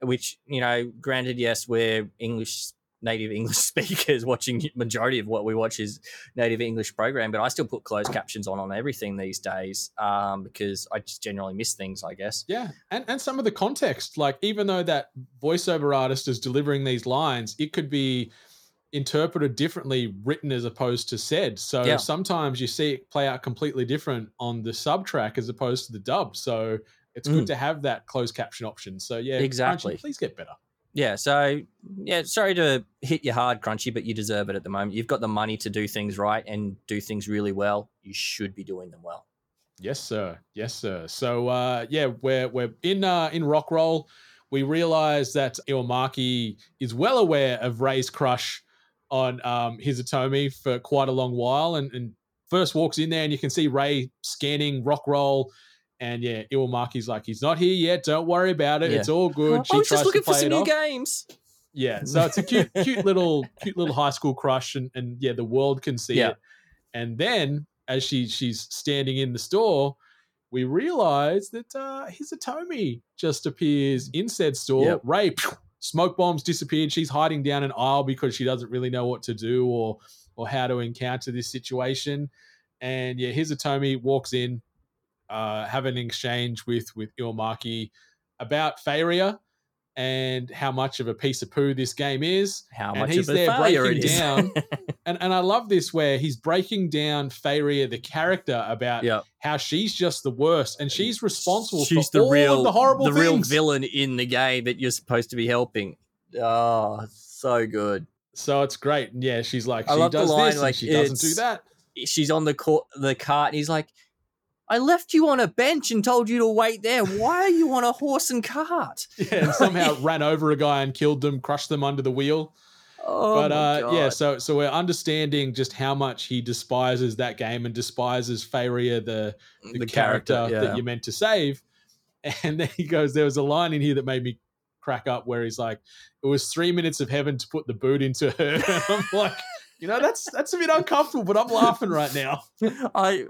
which you know, granted, yes, we're English native English speakers watching majority of what we watch is native English program, but I still put closed captions on on everything these days um, because I just generally miss things, I guess. Yeah, and and some of the context, like even though that voiceover artist is delivering these lines, it could be interpreted differently, written as opposed to said. So Yeah. sometimes you see it play out completely different on the sub track as opposed to the dub. So it's good Mm. to have that closed caption option. So yeah, Crunchy, Exactly. please get better. Yeah, so yeah, sorry to hit you hard, Crunchy, but you deserve it at the moment. You've got the money to do things right and do things really well. You should be doing them well. Yes, sir. Yes, sir. So uh yeah, we're we're in uh in rock roll. We realize that Iwamaki is well aware of Ray's crush on um Hizutome for quite a long while and, and first walks in there and you can see Ray scanning rock roll and yeah, Iwamaki's like, he's not here yet. Don't worry about it. Yeah. It's all good. I was tries just looking for play some new off. games. Yeah, so it's a cute, cute little, cute little high school crush, and and yeah, the world can see Yeah. it. And then as she she's standing in the store, we realize that uh Hizutome just appears in said store. Yep. Ray phew, smoke bombs disappeared. She's hiding down an aisle because she doesn't really know what to do or or how to encounter this situation. And yeah, Hizutome walks in, uh, have an exchange with with Iwamaki about Faria and how much of a piece of poo this game is. How And much he's of a there failure breaking it is. down. And and I love this where he's breaking down Faria, the character, about yeah, how she's just the worst and she's responsible she's for the all real, of the horrible the real villain in the game that you're supposed to be helping. Oh, so good. So it's great. And yeah, she's like, I she does this and like, she doesn't do that. She's on the court, the cart, and he's like, "I left you on a bench and told you to wait there. Why are you on a horse and cart?" Yeah, and somehow ran over a guy and killed them, crushed them under the wheel. Oh, but uh, yeah, so so we're understanding just how much he despises that game and despises Faria, the the, character, yeah. that you're meant to save. And then he goes, there was a line in here that made me crack up where he's like, it was three minutes of heaven to put the boot into her. I'm like, you know, that's that's a bit uncomfortable, but I'm laughing right now. I,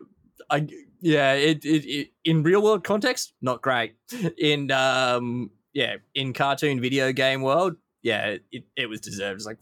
I, yeah, it, it, it, in real world context, not great. In, um, yeah, in cartoon video game world, yeah, it, it was deserved. It's like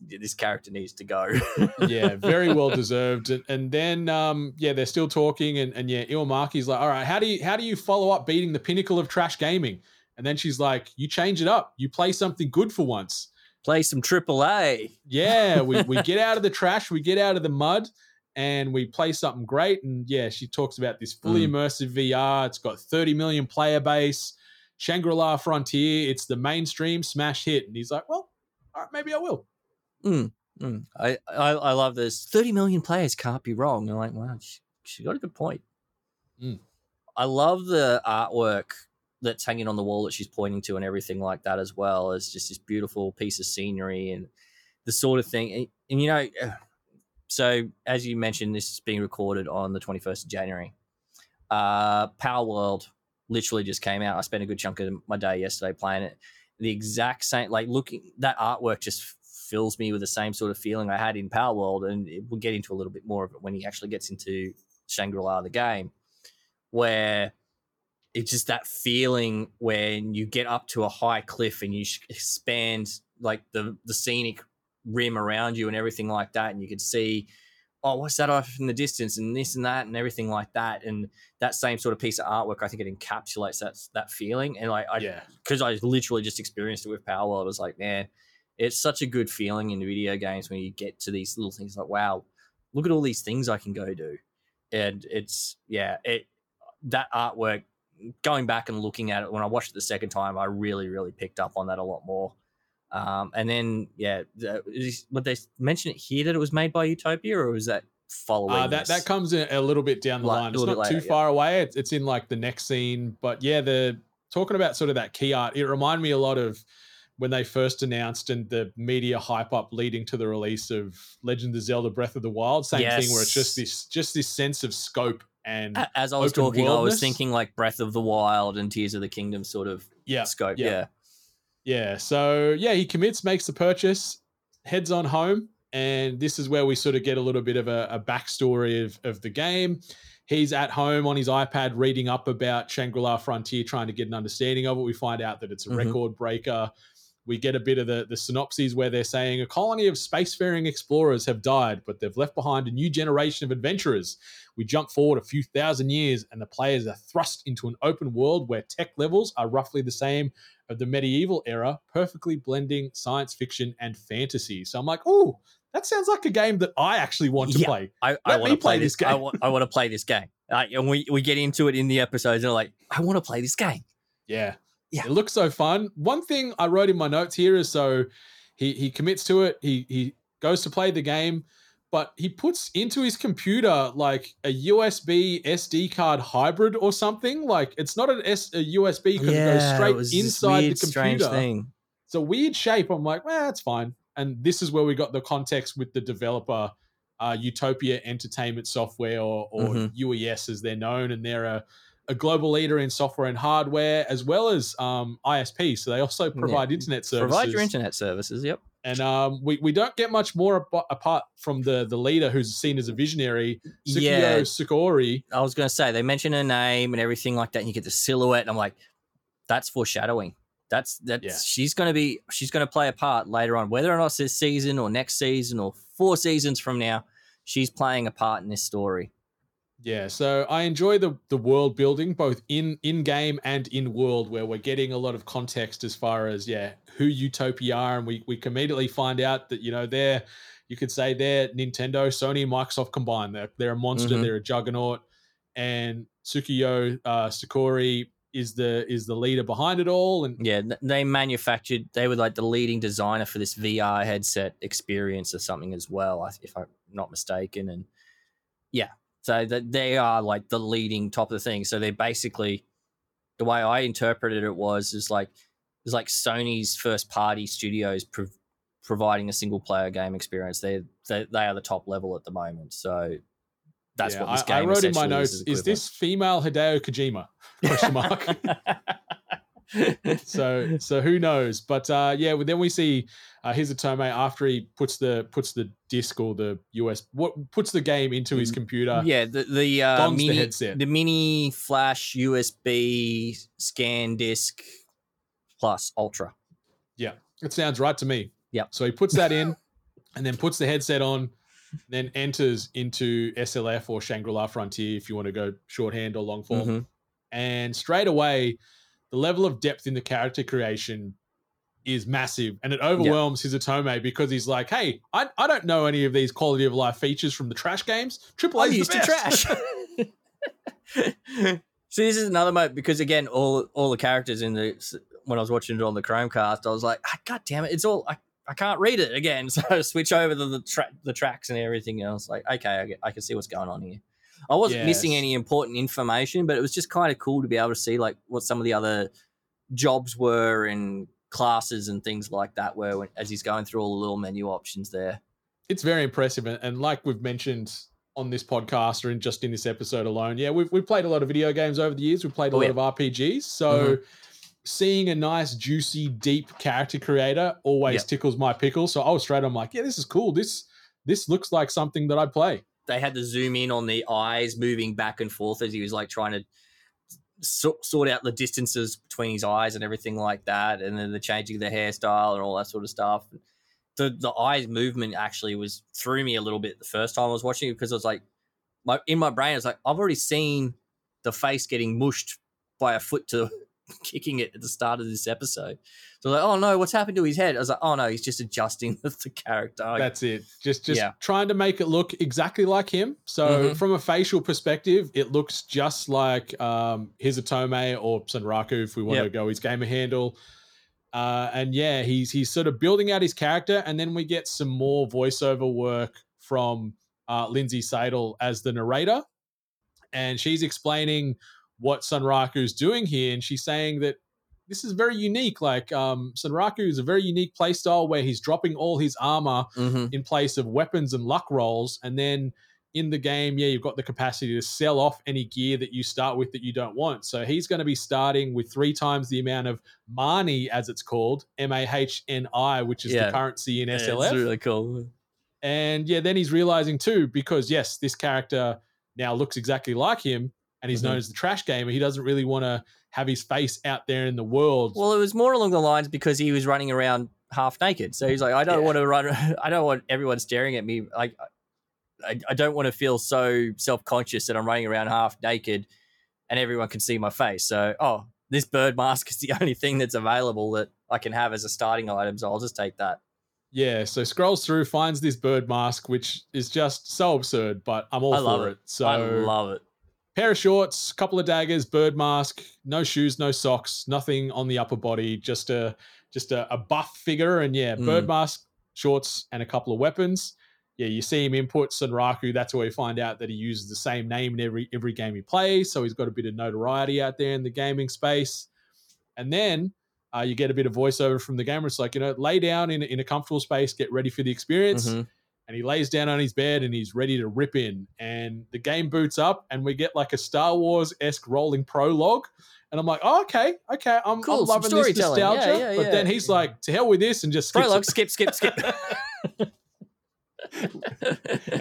this character needs to go. yeah, very well deserved. And, and then um, yeah, they're still talking, and, and yeah, Iwamaki's like, all right, how do you how do you follow up beating the pinnacle of trash gaming? And then she's like, you change it up, you play something good for once. Play some AAA. Yeah, we, we get out of the trash, we get out of the mud, and we play something great. And yeah, she talks about this fully Mm. immersive VR. It's got 30 million player base. Shangri La Frontier. It's the mainstream smash hit. And he's like, well, all right, maybe I will. Mm, I, I I love this. Thirty million players can't be wrong. I'm like, wow, she, she got a good point. Mm. I love the artwork that's hanging on the wall that she's pointing to and everything like that as well as just this beautiful piece of scenery and the sort of thing. And, and you know, so as you mentioned, this is being recorded on the 21st of January. Uh, Palworld literally just came out. I spent a good chunk of my day yesterday playing it. The exact same, like looking that artwork just fills me with the same sort of feeling I had in Palworld, and we'll get into a little bit more of it when he actually gets into Shangri La, the game, where it's just that feeling when you get up to a high cliff and you expand like the the scenic rim around you and everything like that, and you could see, oh, what's that off in the distance, and this and that, and everything like that, and that same sort of piece of artwork, I think it encapsulates that that feeling, and like I, Yeah. because I literally just experienced it with Palworld, I was like, man, it's such a good feeling in video games when you get to these little things like, wow, look at all these things I can go do, and it's yeah, it that artwork. Going back and looking at it when I watched it the second time, I really, really picked up on that a lot more. Um, and then, yeah, would they mention it here that it was made by Utopia, or was that following? Uh, that that comes in a little bit down the Like, line. It's not bit too yeah. far away. It's, it's in like the next scene. But yeah, the talking about sort of that key art. It reminded me a lot of when they first announced and the media hype up leading to the release of Legend of Zelda: Breath of the Wild. Same thing where it's just this just this sense of scope and As I was talking, I was thinking like Breath of the Wild and Tears of the Kingdom sort of yeah, scope. yeah. Yeah. Yeah. So yeah, he commits, makes the purchase, heads on home, and this is where we sort of get a little bit of a, a backstory of, of the game. He's at home on his iPad reading up about Shangri-La Frontier, trying to get an understanding of it. We find out that it's a Mhm. record breaker. We get a bit of the, the synopses where they're saying a colony of spacefaring explorers have died, but they've left behind a new generation of adventurers. We jump forward a few thousand years, and the players are thrust into an open world where tech levels are roughly the same of the medieval era, perfectly blending science fiction and fantasy. So I'm like, oh, that sounds like a game that I actually want to Yeah. play. I, I want to play play this game. I want, I want to play this game. Like, and we, we get into it in the episodes, and I'm like, I want to play this game. Yeah. Yeah. It looks so fun. One thing I wrote in my notes here is so he he commits to it. He he goes to play the game, but he puts into his computer like a USB SD card hybrid or something. Like it's not an S, a USB because it goes straight inside weird, the computer. thing. It's a weird shape. I'm like, well, that's fine. And this is where we got the context with the developer, uh, Utopia Entertainment Software, or, or Mhm. UES as they're known, and they're a, a global leader in software and hardware as well as um, ISP. So they also provide internet services. Provide your internet services. Yep. And um, we, we don't get much more ap- apart from the the leader who's seen as a visionary, Tsukiyo Yeah. Sukori. I was going to say they mention her name and everything like that, and you get the silhouette, and I'm like, that's foreshadowing. That's that's Yeah. she's going to be she's going to play a part later on, whether or not it's this season or next season or four seasons from now. She's playing a part in this story. Yeah, so I enjoy the the world building both in in game and in world where we're getting a lot of context as far as yeah who Utopia are, and we we can immediately find out that you know they're you could say they're Nintendo, Sony, and Microsoft combined. They're they're a monster, Mhm. they're a juggernaut, and Tsukiyo uh, Sakori is the is the leader behind it all, and Yeah, they manufactured. They were like the leading designer for this VR headset experience or something as well, if I'm not mistaken. And yeah, so that they are like the leading top of the thing. So they're basically, the way I interpreted it was is like it's like Sony's first party studios prov- providing a single player game experience. They they they are the top level at the moment. So that's yeah, what this game. I, I wrote in my notes: is, is this female Hideo Kojima? Question mark. so so who knows but uh yeah then we see uh Hizutome after he puts the puts the disc or the us what puts the game into his computer yeah, the the uh, dons the mini headset. the mini flash USB scan disc plus ultra. Yeah, it sounds right to me Yeah. so he puts that in and then puts the headset on then enters into slf or shangri-la frontier if you want to go shorthand or long form Mhm. and straight away the level of depth in the character creation is massive and it overwhelms Hizutome because he's like, hey, I, I don't know any of these quality of life features from the trash games. Triple I A's used to trash. So this is another moment because again, all all the characters in the when I was watching it on the Chromecast, I was like, ah, God damn it, it's all I, I can't read it again. So I switch over to the tra- the tracks and everything else. Like, okay, I, get, I can see what's going on here. I wasn't missing any important information, but it was just kind of cool to be able to see like what some of the other jobs were and classes and things like that were when, as he's going through all the little menu options there. it's very impressive and, like we've mentioned on this podcast or in just in this episode alone yeah we've, we've played a lot of video games over the years we've played a Oh, lot yeah. of rpgs so mm-hmm. seeing a nice juicy deep character creator always Yep. tickles my pickle so i was straight i'm like yeah this is cool this this looks like something that i'd play they had to zoom in on the eyes moving back and forth as he was like trying to so- sort out the distances between his eyes and everything like that, and then the changing of the hairstyle and all that sort of stuff. The the eyes movement actually was threw me a little bit the first time I was watching it because I was like, my in my brain I was like, I've already seen the face getting mushed by a foot to kicking it at the start of this episode. So like, oh no, what's happened to his head? I was like, oh no, he's just adjusting the, the character. That's it just just Yeah. trying to make it look exactly like him so Mhm. from a facial perspective it looks just like um hizutome or sunraku if we want Yep. to go his gamer handle uh and yeah he's he's sort of building out his character and then we get some more voiceover work from uh lindsay Seidel as the narrator and she's explaining what sunraku's doing here and she's saying that this is very unique like um sunraku is a very unique playstyle where he's dropping all his armor mhm. in place of weapons and luck rolls. And then in the game, yeah, you've got the capacity to sell off any gear that you start with that you don't want. So he's going to be starting with three times the amount of Mani, as it's called, M A H N I, which is Yeah. the currency in Yeah, SLF. It's really cool. And yeah, then he's realizing too, because yes, this character now looks exactly like him and he's known Mhm. as the trash gamer. He doesn't really want to have his face out there in the world. Well, it was more along the lines because he was running around half naked. So he's like, I don't Yeah. want to run. I don't want everyone staring at me. Like, I, I don't want to feel so self conscious that I'm running around half naked, and everyone can see my face. So, oh, this bird mask is the only thing that's available that I can have as a starting item. So I'll just take that. Yeah, so scrolls through, finds this bird mask, which is just so absurd, but I'm all for it. it. So I love it. Pair of shorts, couple of daggers, bird mask, no shoes, no socks, nothing on the upper body, just a just a, a buff figure, and yeah, bird Mm. mask, shorts, and a couple of weapons. Yeah, you see him input Sunraku. That's where we find out that he uses the same name in every every game he plays, so he's got a bit of notoriety out there in the gaming space. And then uh, you get a bit of voiceover from the gamer. It's like you know, lay down in a- in a comfortable space, get ready for the experience Mhm. And he lays down on his bed and he's ready to rip in. And the game boots up, and we get like a Star Wars esque rolling prologue. And I'm like, oh, okay, okay, I'm, I'm loving this storytelling. Yeah, nostalgia. yeah, but then yeah. he's like, to hell with this, and just skips Prologue, it. skip, skip, skip. And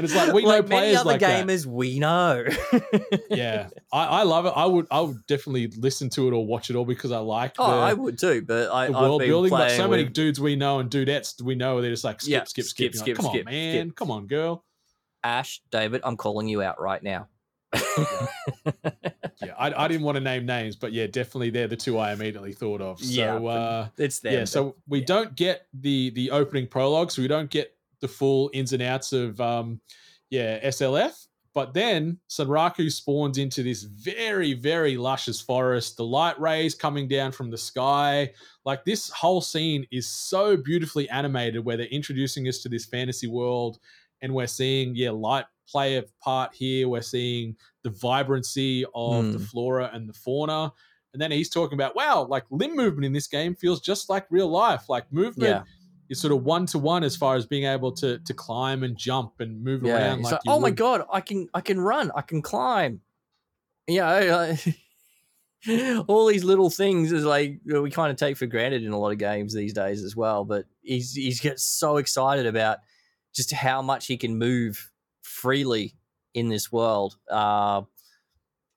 it's like, we know like many players other like that. gamers, we know. yeah, I, I love it. I would, I would definitely listen to it or watch it all because I like Oh, the, I would too, but I, the world building. Playing so many dudes we know and dudettes we know, they're just like skip, Yeah, skip, skip, skip. You're like, skip, Come skip, on, man. skip. Come on, girl. Ash, David, I'm calling you out right now. Yeah, I, I didn't want to name names, but yeah, definitely they're the two I immediately thought of. So, Yeah, uh, it's them. yeah so we yeah. don't get the the opening prologue so we don't get the full ins and outs of um yeah slf but then sunraku spawns into this very very luscious forest the light rays coming down from the sky like this whole scene is so beautifully animated where they're introducing us to this fantasy world and we're seeing yeah light play a part here we're seeing the vibrancy of the Hmm. flora and the fauna and then he's talking about, wow, like limb movement in this game feels just like real life. Like movement Yeah. Is sort of one to one as far as being able to to climb and jump and move yeah. around. Like, like, you oh my would." god, I can I can run, I can climb. Yeah, I- all these little things is like we kind of take for granted in a lot of games these days as well. But he's he's gets so excited about just how much he can move freely in this world. Uh,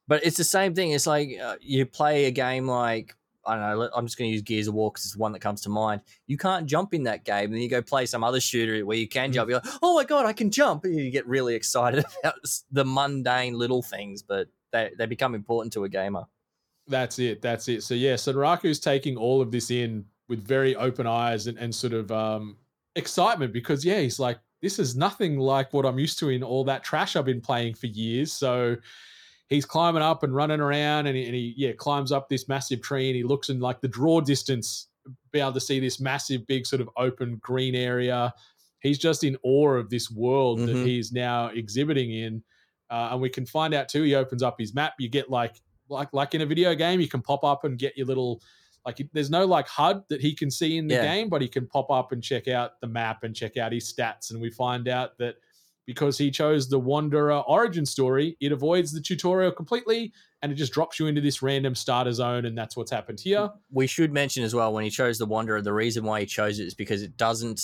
but it's the same thing. It's like uh, you play a game like I don't know. I'm just going to use Gears of War because it's the one that comes to mind. You can't jump in that game, and then you go play some other shooter where you can jump. You're like, oh my god, I can jump! And you get really excited about the mundane little things, but they they become important to a gamer. That's it. That's it. So yeah, Sunraku's taking all of this in with very open eyes and, and sort of um excitement because yeah, he's like, this is nothing like what I'm used to in all that trash I've been playing for years. So he's climbing up and running around, and he, and he yeah climbs up this massive tree, and he looks in like the draw distance, be able to see this massive, big sort of open green area. He's just in awe of this world that Mhm. he's now exhibiting in, uh, and we can find out too. He opens up his map. You get like like like in a video game, you can pop up and get your little like there's no like HUD that he can see in the Yeah. game, but he can pop up and check out the map and check out his stats. And we find out that because he chose the Wanderer origin story, it avoids the tutorial completely and it just drops you into this random starter zone. And that's what's happened here. we should mention as well when he chose the Wanderer, the reason why he chose it is because it doesn't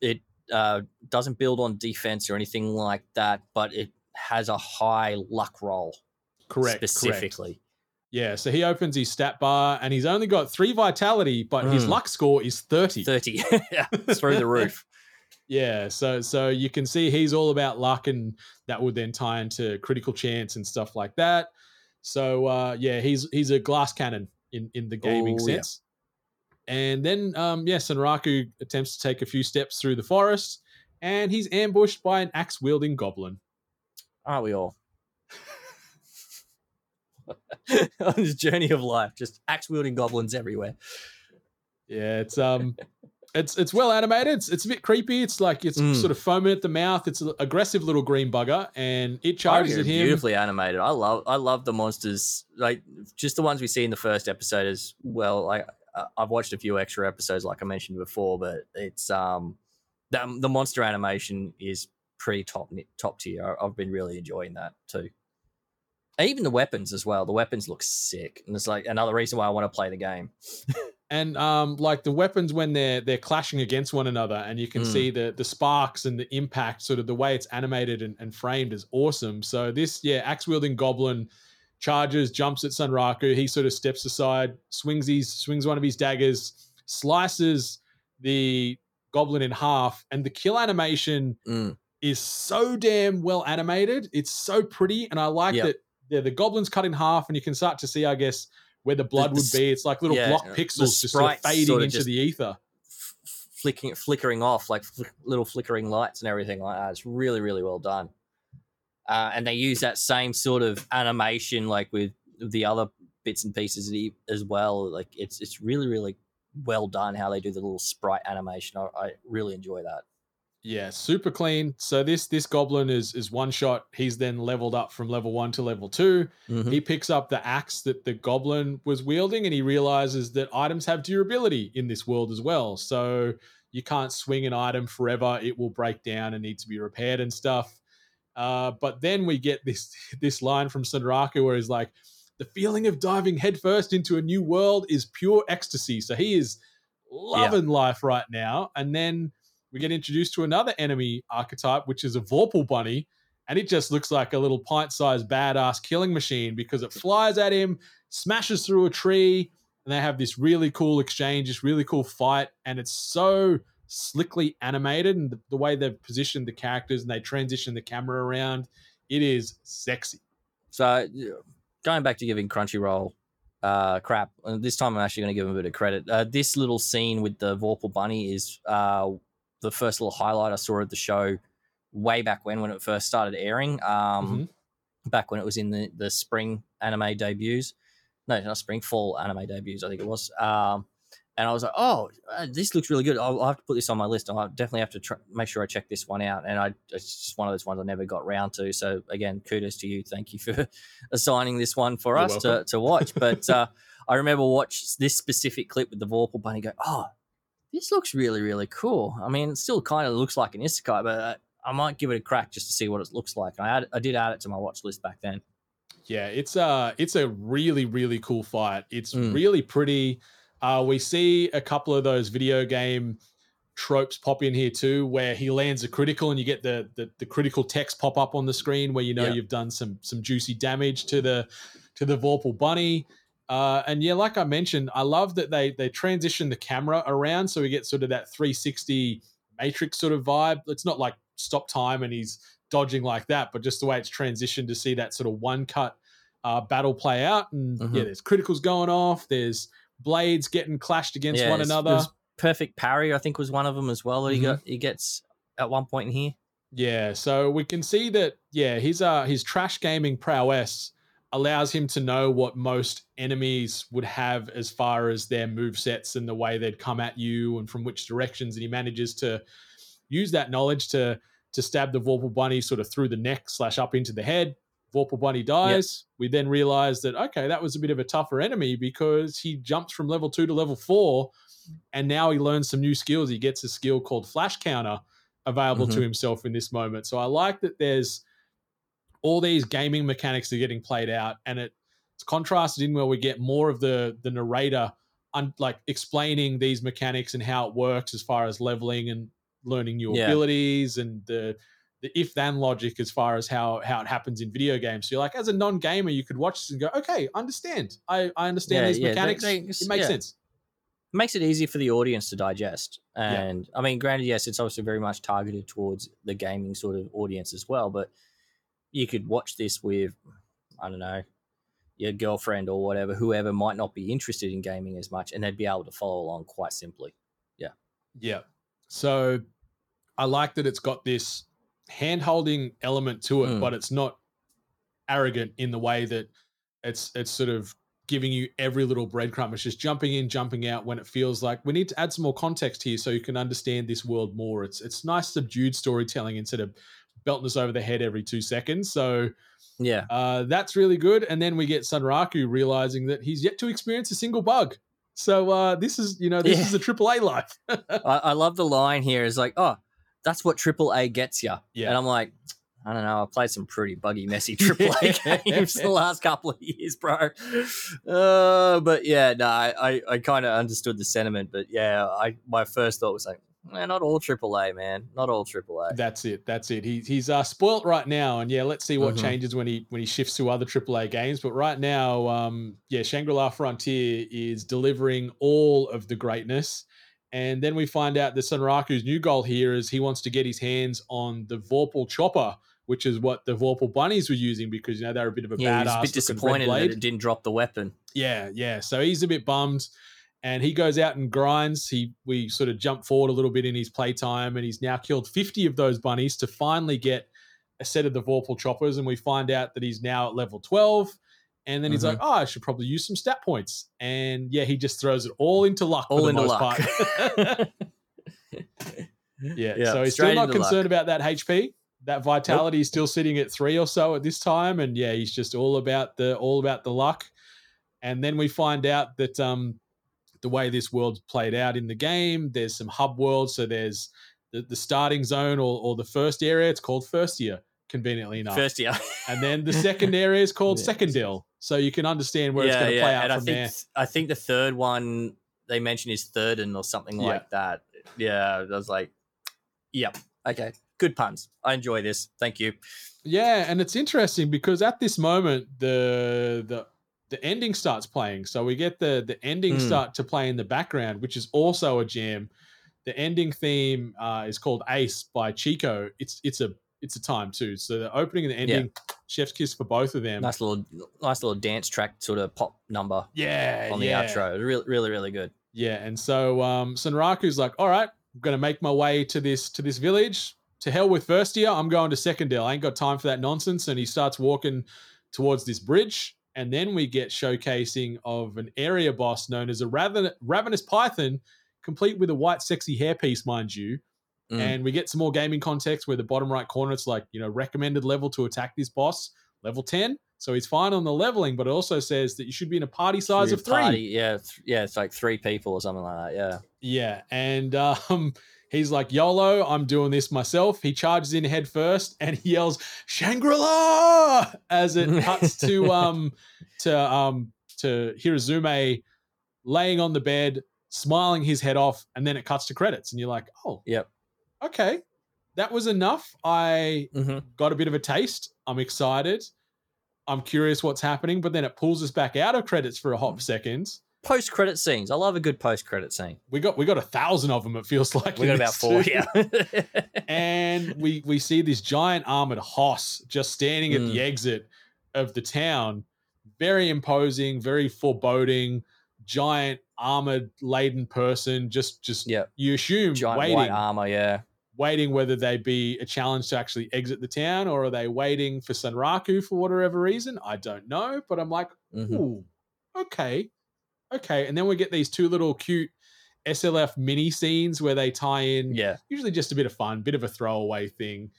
it uh, doesn't build on defense or anything like that, but it has a high luck roll Correct. correct. specifically. Yeah. So he opens his stat bar and he's only got three vitality, but his Mm. luck score is 30. Thirty yeah, through the roof. Yeah, so so you can see he's all about luck, and that would then tie into critical chance and stuff like that. So uh, yeah, he's he's a glass cannon in in the gaming Oh, yeah. sense. And then um, yeah, Sunraku attempts to take a few steps through the forest, and he's ambushed by an axe wielding goblin. Aren't we all? On this journey of life, just axe wielding goblins everywhere. Yeah, it's um, it's it's well animated. It's, it's a bit creepy. It's like it's Mm. sort of foaming at the mouth. It's an aggressive little green bugger, and it charges at him. Beautifully animated. I love I love the monsters. Like just the ones we see in the first episode as well. Like I've watched a few extra episodes, like I mentioned before, but it's um the, the monster animation is pretty top top tier. I've been really enjoying that too. And even the weapons as well. The weapons look sick, and it's like another reason why I want to play the game. and um like the weapons when they're they're clashing against one another and you can Mm. see the the sparks and the impact sort of the way it's animated and, and framed is awesome so this yeah axe wielding goblin charges jumps at sunraku he sort of steps aside swings his swings one of his daggers slices the goblin in half and the kill animation Mm. is so damn well animated. It's so pretty, and I like Yep. that. Yeah, the goblin's cut in half, and you can start to see, I guess, where the blood the would be. It's like little yeah, block pixels just sort of fading sorta into the ether. f- flicking flickering off like flick, little flickering lights and everything like that. It's really really well done. Uh, and they use that same sort of animation like with the other bits and pieces as well. Like it's it's really really well done how they do the little sprite animation. I, I really enjoy that. Yeah, super clean. So this this goblin is is one shot. He's then leveled up from level one to level 2 Mhm. He picks up the axe that the goblin was wielding, and he realizes that items have durability in this world as well. So you can't swing an item forever; it will break down and need to be repaired and stuff. Uh, but then we get this this line from Sunraku where he's like, "The feeling of diving headfirst into a new world is pure ecstasy." So he is loving life right now. And then we get introduced to another enemy archetype, which is a Vorpal bunny, and it just looks like a little pint-sized badass killing machine because it flies at him, smashes through a tree, and they have this really cool exchange, this really cool fight, and it's so slickly animated and the, the way they've positioned the characters and they transition the camera around, it is sexy. So going back to giving Crunchyroll uh, crap, and this time I'm actually going to give them a bit of credit. Uh, this little scene with the Vorpal Bunny is uh, the first little highlight I saw of the show way back when when it first started airing. Um, Back when it was in the the spring anime debuts, no, not spring, fall anime debuts. I think it was. Um, and I was like, oh, uh, this looks really good. I'll, I'll have to put this on my list. I'll definitely have to tr- make sure I check this one out. And I, it's just one of those ones I never got round to. So again, kudos to you. Thank you for assigning this one for You're us to, to watch. But uh, I remember watch this specific clip with the Vorpal bunny. Go, oh, this looks really really cool. I mean, it still kind of looks like an isekai, but uh, I might give it a crack just to see what it looks like. And I add, I did add it to my watch list back then. Yeah, it's a it's a really really cool fight. It's Mm. really pretty. Uh, we see a couple of those video game tropes pop in here too, where he lands a critical and you get the the, the critical text pop up on the screen where you know Yeah. you've done some some juicy damage to the to the Vorpal bunny. Uh, and yeah, like I mentioned, I love that they they transition the camera around so we get sort of that 360 matrix sort of vibe. It's not like stop time and he's dodging like that, but just the way it's transitioned to see that sort of one cut uh, battle play out. And Mhm. yeah, there's criticals going off. There's blades getting clashed against one it's- another. there's perfect parry, I think, was one of them as well that he Mhm. got. He gets at one point in here. Yeah, so we can see that yeah, his uh his trash gaming prowess allows him to know what most enemies would have as far as their move sets and the way they'd come at you and from which directions. And he manages to use that knowledge to to stab the Vorpal Bunny sort of through the neck slash up into the head. Vorpal Bunny dies. We then realize that okay, that was a bit of a tougher enemy because he jumps from level two to level four, and now he learns some new skills. He gets a skill called Flash Counter available to Mhm. himself in this moment. So I like that there's all these gaming mechanics are getting played out, and it, it's contrasted in where we get more of the the narrator un, like explaining these mechanics and how it works as far as leveling and learning new Yeah. abilities and the the if then logic as far as how how it happens in video games. So you're like as a non gamer, you could watch this and go, okay, understand. I I understand Yeah, these yeah, mechanics. they- it makes sense. makes it easy for the audience to digest. And I mean, granted, yes, it's obviously very much targeted towards the gaming sort of audience as well, but you could watch this with, I don't know, your girlfriend or whatever, whoever might not be interested in gaming as much, and they'd be able to follow along quite simply. Yeah. Yeah. So I like that it's got this hand holding element to it, Mm. but it's not arrogant in the way that it's it's sort of giving you every little breadcrumb. It's just jumping in, jumping out when it feels like we need to add some more context here so you can understand this world more. It's it's nice subdued storytelling instead of belting us over the head every two seconds. So Yeah. uh, that's really good. And then we get Sunraku realizing that he's yet to experience a single bug. So uh, this is, you know, this Yeah. is a triple A life. I, I love the line here is like, oh, that's what triple A gets you. Yeah. And I'm like, I don't know. I've played some pretty buggy, messy triple A Yeah. games the last couple of years, bro. Uh, but yeah, no, I, I, I kind of understood the sentiment. But yeah, I my first thought was like, man, not all AAA, man. Not all AAA. That's it. That's it. He, he's uh, spoilt right now, and yeah, let's see what Mhm. changes when he when he shifts to other AAA games. But right now, um, yeah, Shangri La Frontier is delivering all of the greatness, and then we find out that Sunraku's new goal here is he wants to get his hands on the Vorpal Chopper, which is what the Vorpal Bunnies were using because you know they're a bit of a Yeah, badass. was a bit disappointed that it didn't drop the weapon. Yeah, yeah. So he's a bit bummed. And he goes out and grinds. He we sort of jump forward a little bit in his playtime, and he's now killed 50 of those bunnies to finally get a set of the Vorpal choppers. And we find out that he's now at level 12. And then he's Mhm. like, oh, I should probably use some stat points. And yeah, he just throws it all into luck All for the into most luck. part. yeah. Yeah, So he's still not into luck. concerned about that HP. That vitality is still sitting at three or so at this time. And yeah, he's just all about the all about the luck. And then we find out that um the way this world's played out in the game, there's some hub worlds. So there's the, the starting zone or, or the first area, it's called first year, conveniently enough. First year. and then the second area is called Yeah. secondil. So you can understand where it's going to play out and from I think there. I think the third one they mentioned is Thirden or something Yeah. like that. Yeah, I was like, yep, okay, good puns. I enjoy this. Thank you. Yeah, and it's interesting because at this moment the the the ending starts playing. So we get the the ending Mm. start to play in the background, which is also a jam. The ending theme uh, is called Ace by Chico. It's it's a it's a time too. So the opening and the ending, chef's kiss for both of them. Nice little, nice little dance track sort of pop number yeah, on the yeah. outro. Really, really, really good. Yeah, and so um, Sunraku's like, all right, I'm gonna make my way to this to this village. To hell with first year, I'm going to Secondil. I ain't got time for that nonsense. And he starts walking towards this bridge, and then we get showcasing of an area boss known as a raven- ravenous python, complete with a white sexy hairpiece, mind you. Mm. And we get some more gaming context where the bottom right corner it's like you know recommended level to attack this boss, level ten. So he's fine on the leveling, but it also says that you should be in a party size of three. Party, yeah, th- yeah, it's like three people or something like that. Yeah. Yeah, and um, he's like, YOLO, I'm doing this myself. He charges in head first and he yells, Shangri-La! As it cuts to um to um to Hizutome laying on the bed, smiling his head off, and then it cuts to credits, and you're like, oh, Yep. okay. That was enough. I Mm-hmm. got a bit of a taste. I'm excited. I'm curious what's happening, but then it pulls us back out of credits for a hot second. Post credit scenes. I love a good post credit scene. We got we got a thousand of them. It feels like We got about four. too. Yeah. and we we see this giant armored hoss just standing at Mm. the exit of the town, very imposing, very foreboding, giant armored laden person. Just just yeah. you assume Giant waiting, white armor. Yeah. waiting whether they be a challenge to actually exit the town or are they waiting for Sunraku for whatever reason. I don't know, but I'm like, Mhm. ooh, okay, okay. And then we get these two little cute SLF mini scenes where they tie in, Yeah. usually just a bit of fun, bit of a throwaway thing.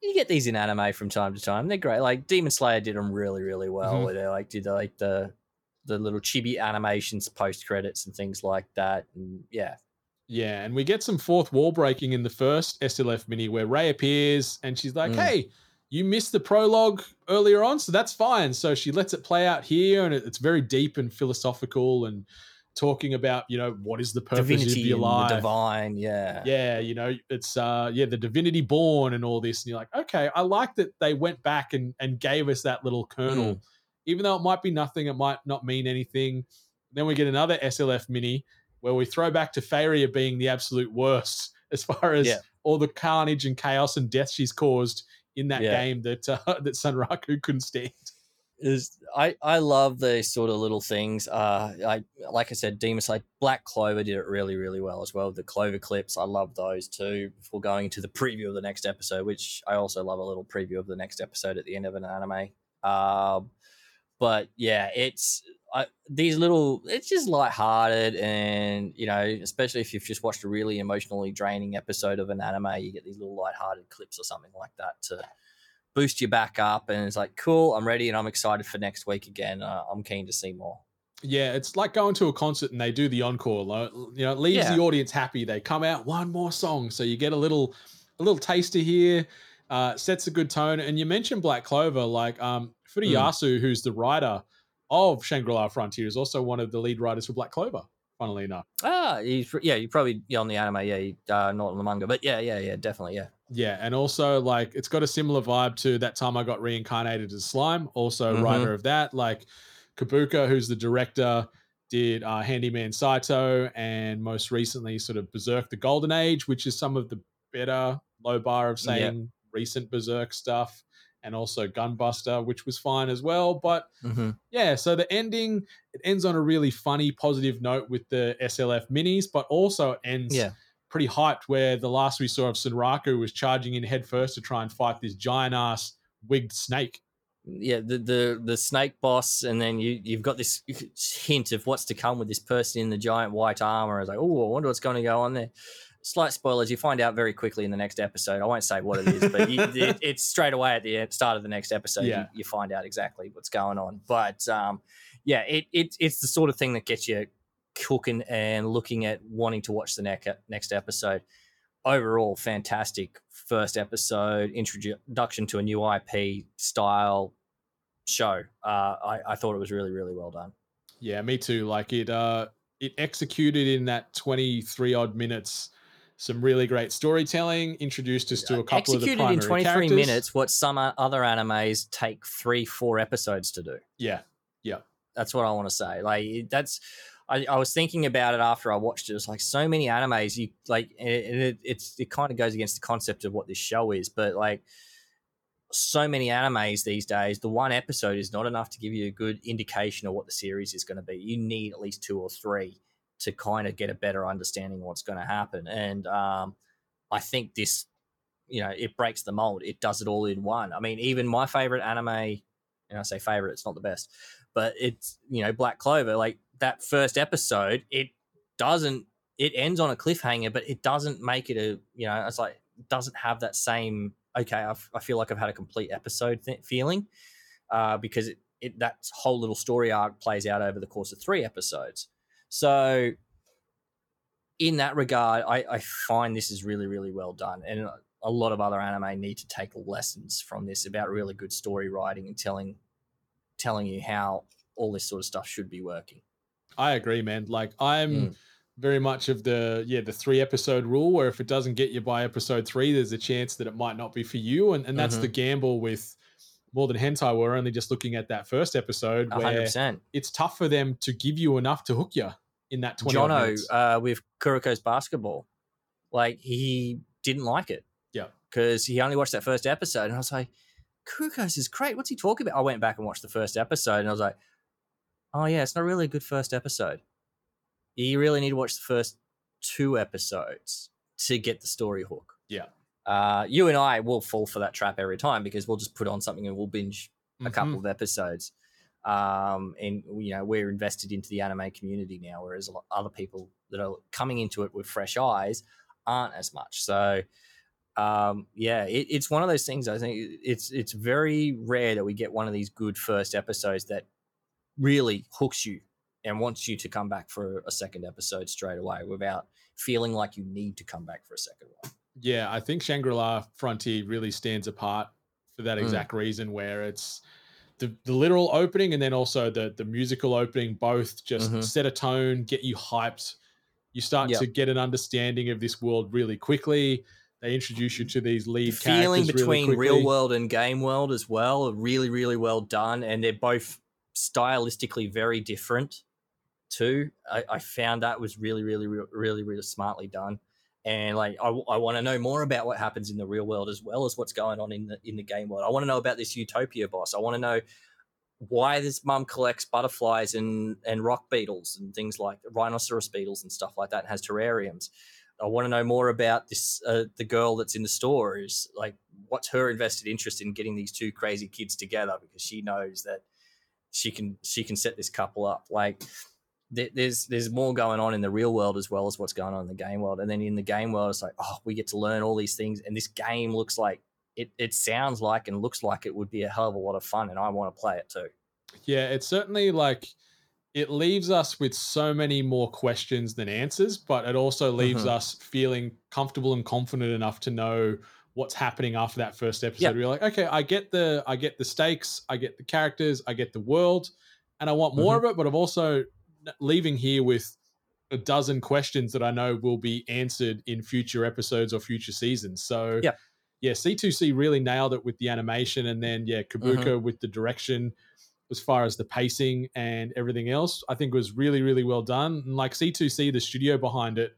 you get these in anime from time to time. They're great. Like Demon Slayer did them really, really well. Mhm. Where they like did like the the little chibi animations post credits and things like that. And yeah, Yeah, and we get some fourth wall breaking in the first SLF mini where Ray appears and she's like, Mm. "Hey, you missed the prologue earlier on, so that's fine." So she lets it play out here, and it- it's very deep and philosophical and talking about you know what is the purpose of your life. the divine. Yeah, Yeah, you know, it's uh yeah, the divinity born and all this, and you're like, okay, I like that they went back and and gave us that little kernel, Mm. even though it might be nothing, it might not mean anything. Then we get another SLF mini where we throw back to Faria being the absolute worst as far as Yeah. all the carnage and chaos and death she's caused in that Yeah. game that uh, that Sunraku couldn't stand. is I I love these sort of little things. Uh, I like I said, Demon Slayer, Black Clover did it really really well as well. The Clover clips, I love those too. Before going into the preview of the next episode, which I also love a little preview of the next episode at the end of an anime. Um, but yeah, it's I, these little. It's just lighthearted, and you know, especially if you've just watched a really emotionally draining episode of an anime, you get these little lighthearted clips or something like that to boost you back up and it's like cool i'm ready and i'm excited for next week again uh, i'm keen to see more Yeah, it's like going to a concert and they do the encore. You know, it leaves Yeah. the audience happy. They come out one more song, so you get a little, a little taster here. Uh, sets a good tone. And you mentioned Black Clover, like um, Fudeyasu, who's the writer of Shangri-La Frontier, is also one of the lead writers for Black Clover. Funnily enough, ah he's, yeah you probably yeah, on the anime yeah uh, not on the manga but yeah yeah yeah definitely yeah yeah, and also like it's got a similar vibe to that time I got reincarnated as slime. Also, Mhm. writer of that, like Kubooka, who's the director, did uh, Handyman Saito, and most recently, sort of Berserk: The Golden Age, which is some of the better low bar of saying recent Berserk stuff, and also Gunbuster, which was fine as well. But mm-hmm. yeah, so the ending it ends on a really funny, positive note with the SLF minis, but also ends yeah pretty hyped where the last we saw of Sunraku was charging in headfirst to try and fight this giant ass wigged snake. yeah the, the the snake boss and then you you've got this hint of what's to come with this person in the giant white armor it's like oh i wonder what's going to go on there slight spoilers you find out very quickly in the next episode. I won't say what it is but you, it, it's straight away at the start of the next episode Yeah. you, you find out exactly what's going on. But um yeah it, it it's the sort of thing that gets you cooking and looking at wanting to watch the next next episode. Overall fantastic first episode introduction to a new ip style show. Uh I, I thought it was really really well done. Yeah, me too. Like it uh it executed in that 23 odd minutes some really great storytelling, introduced us to a couple of the executed primary in 23 characters. minutes what some other animes take three four episodes to do Yeah. Yeah. That's what i want to say like that's I, I was thinking about it after I watched it. It's like so many animes. You like it, it, it's it kind of goes against the concept of what this show is, but like so many animes these days, the one episode is not enough to give you a good indication of what the series is going to be. You need at least two or three to kind of get a better understanding of what's going to happen. And um, I think this, you know, it breaks the mold. It does it all in one. I mean, even my favorite anime, and I say favorite, it's not the best, but it's you know Black Clover. Like that first episode, it doesn't. It ends on a cliffhanger, but it doesn't make it a you know. It's like doesn't have that same okay. I feel like I've had a complete episode th- feeling uh, because it, it that whole little story arc plays out over the course of three episodes. So in that regard, I, I find this is really really well done, and a lot of other anime need to take lessons from this about really good story writing and telling telling you how all this sort of stuff should be working. I agree, man. Like I'm Mm. very much of the yeah the three episode rule, where if it doesn't get you by episode three, there's a chance that it might not be for you, and and that's Mhm. the gamble with more than hentai. We're only just looking at that first episode A hundred where percent. it's tough for them to give you enough to hook you in that twenty. odd Jono uh, with Kuroko's basketball, like he didn't like it. Yeah. because he only watched that first episode, and I was like, Kuroko's is great. What's he talking about? I went back and watched the first episode, and I was like, oh yeah, it's not really a good first episode. You really need to watch the first two episodes to get the story hook. Yeah. Uh, you and I will fall for that trap every time because we'll just put on something and we'll binge a couple Mhm. of episodes. Um, and you know we're invested into the anime community now, whereas a lot other people that are coming into it with fresh eyes aren't as much. So um, yeah, it, it's one of those things. I think it's it's very rare that we get one of these good first episodes that really hooks you and wants you to come back for a second episode straight away without feeling like you need to come back for a second one. Yeah, I think Shangri La Frontier really stands apart for that Mm. exact reason, where it's the, the literal opening and then also the the musical opening both just Mhm. set a tone, get you hyped. You start Yep. to get an understanding of this world really quickly. They introduce you to these The lead feeling characters really between real world and game world as well are really really well done and they're both stylistically very different too i, I found that was really really re- really really smartly done and like i, I want to know more about what happens in the real world as well as what's going on in the in the game world i want to know about this utopia boss i want to know why this mum collects butterflies and and rock beetles and things like rhinoceros beetles and stuff like that and has terrariums I want to know more about this. Uh, the girl that's in the store is like, what's her invested interest in getting these two crazy kids together because she knows that she can she can set this couple up. Like, there's there's more going on in the real world as well as what's going on in the game world. And then in the game world, it's like, oh, we get to learn all these things, and this game looks like it. It sounds like and looks like it would be a hell of a lot of fun, and I want to play it too. Yeah, it's certainly like it leaves us with so many more questions than answers, but it also leaves Mhm. us feeling comfortable and confident enough to know what's happening after that first episode. We're like, okay, I get the I get the stakes, I get the characters, I get the world, and I want more Mm-hmm. of it, but I've also leaving here with a dozen questions that I know will be answered in future episodes or future seasons. So Yeah. yeah, C2C really nailed it with the animation and then yeah, Kubooka Mm-hmm. with the direction as far as the pacing and everything else, I think was really, really well done. And like C2C, the studio behind it,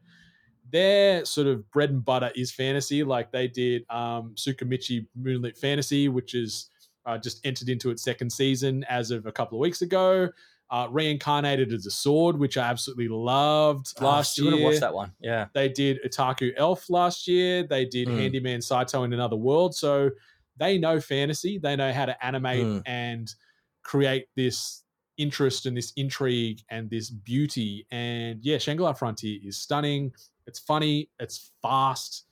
their sort of bread and butter is fantasy. Like they did um, Tsukimichi Moonlit Fantasy, which is uh, just entered into its second season as of a couple of weeks ago. Uh, reincarnated as a sword, which I absolutely loved Oh, last year. watch that one. Yeah, They did Otaku Elf last year. They did Mm. Handyman Saito in Another World. So they know fantasy. They know how to animate Mm. and create this interest and this intrigue and this beauty. And yeah, Shangri-La Frontier is stunning. It's funny. It's fast.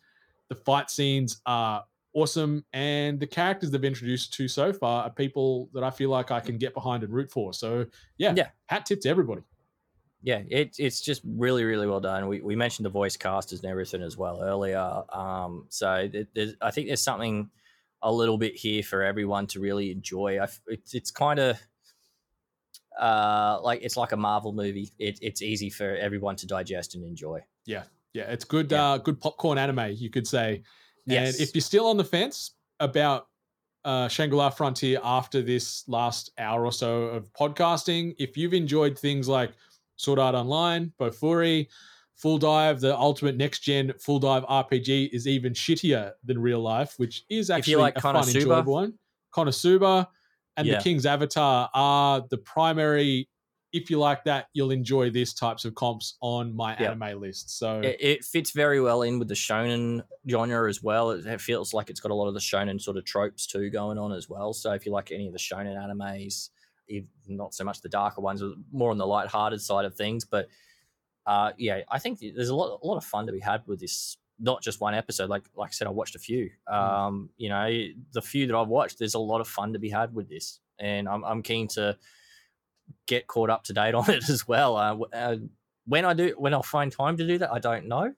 The fight scenes are awesome. And the characters they've introduced to so far are people that I feel like I can get behind and root for. So yeah, Yeah. hat tip to everybody. yeah, it, it's just really, really well done. We, we mentioned the voice casters and everything as well earlier. Um, so th- there's, I think there's something a little bit here for everyone to really enjoy. I it's it's kind of uh, like it's like a Marvel movie. It, it's easy for everyone to digest and enjoy. Yeah, yeah, it's good. Yeah. Uh, good popcorn anime, you could say. Yes. And if you're still on the fence about uh, Shangri-La Frontier after this last hour or so of podcasting, if you've enjoyed things like Sword Art Online, Bofuri, Full Dive, the ultimate next gen Full Dive RPG is even shittier than real life, which is actually like a fun, enjoyable one. Konosuba and Yeah. the King's Avatar are the primary. If you like that, you'll enjoy these types of comps on my Yeah. anime list. So It, it fits very well in with the shonen genre as well. It, it feels like it's got a lot of the shonen sort of tropes too going on as well. So if you like any of the shonen animes, if not so much the darker ones, more on the light-hearted side of things, but uh, yeah, I think there's a lot, a lot of fun to be had with this. Not just one episode, like like I said, I watched a few. Um, you know, the few that I've watched, there's a lot of fun to be had with this, and I'm I'm keen to get caught up to date on it as well. Uh, uh, when I do, when I'll find time to do that, I don't know.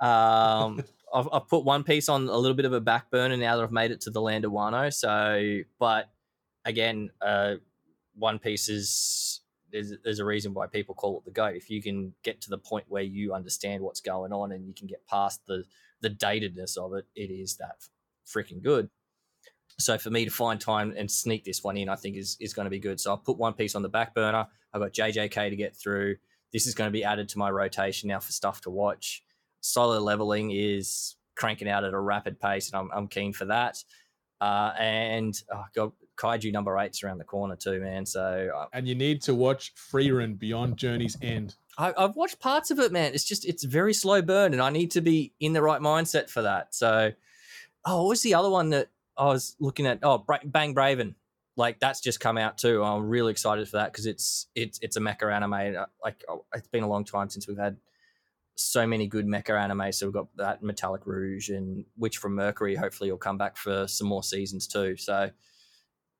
Um, I've, I've put One Piece on a little bit of a back burner now that I've made it to the land of Wano. So, but again, uh, One Piece is there's, there's a reason why people call it the goat. If you can get to the point where you understand what's going on and you can get past the the datedness of it, it is that freaking good. So for me to find time and sneak this one in, I think is is going to be good. So I'll put One Piece on the back burner. I've got JJK to get through. This is going to be added to my rotation now for stuff to watch. Solo leveling is cranking out at a rapid pace, and I'm, I'm keen for that. Uh, and oh god, Kaiju number eight's around the corner too, man. So uh, and you need to watch Frieren Beyond Journey's End. I, I've watched parts of it, man. It's just it's very slow burn, and I need to be in the right mindset for that. So oh, what was the other one that I was looking at? Oh, Bra- Bang Bravern. Like that's just come out too. I'm really excited for that because it's it's it's a mecha anime. Uh, Like oh, it's been a long time since we've had so many good mecha anime. So we've got that Metallic Rouge and Witch from Mercury. Hopefully, will come back for some more seasons too. So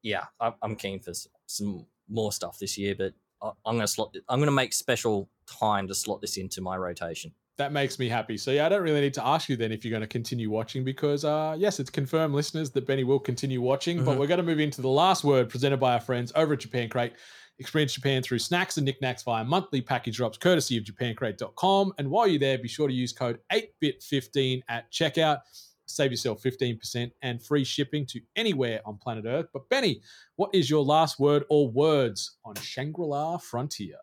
yeah, I'm keen for some more stuff this year. But I'm gonna slot. I'm gonna make special time to slot this into my rotation. That makes me happy. So yeah, I don't really need to ask you then if you're going to continue watching because uh yes, it's confirmed listeners that Benny will continue watching, but Mhm. we're going to move into the last word presented by our friends over at Japan Crate. Experience Japan through snacks and knickknacks via monthly package drops courtesy of japancrate.com. And while you're there, be sure to use code 8bit15 at checkout. Save yourself 15% and free shipping to anywhere on planet Earth. But Benny, what is your last word or words on Shangri-La Frontier?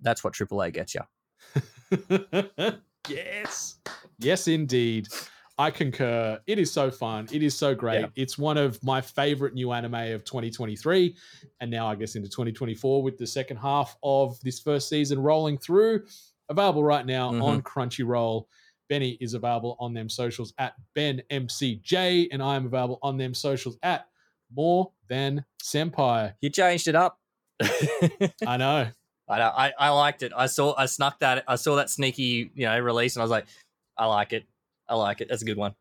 That's what AAA gets you. yes. Yes, indeed. I concur. It is so fun. It is so great. Yeah. It's one of my favorite new anime of 2023. And now I guess into 2024 with the second half of this first season rolling through. Available right now Mhm. on Crunchyroll. Benny is available on them socials at BenMCJ, and I am available on them socials at More Than Senpai. You changed it up. I know. I know. I, I liked it. I saw. I snuck that. I saw that sneaky, you know, release, and I was like, I like it. I like it. That's a good one.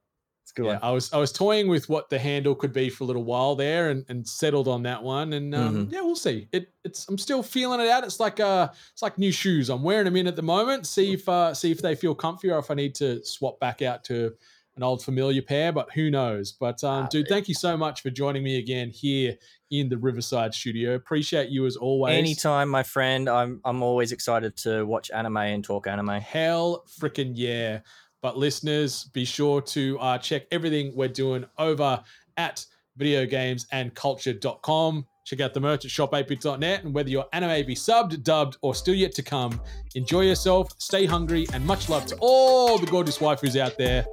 It's good Yeah, one. I was I was toying with what the handle could be for a little while there, and, and settled on that one. And um, Mm-hmm. yeah, we'll see. It it's I'm still feeling it out. It's like uh it's like new shoes. I'm wearing them in at the moment. See if uh see if they feel comfy or if I need to swap back out to an old familiar pair. But who knows? But um, Ah, dude, thank you so much for joining me again here in the Riverside studio. Appreciate you as always. Anytime, my friend. I'm I'm always excited to watch anime and talk anime. Hell freaking yeah. But listeners, be sure to uh, check everything we're doing over at videogamesandculture.com. Check out the merch at shop8bit.net. And whether your anime be subbed, dubbed, or still yet to come, enjoy yourself, stay hungry, and much love to all the gorgeous waifus out there.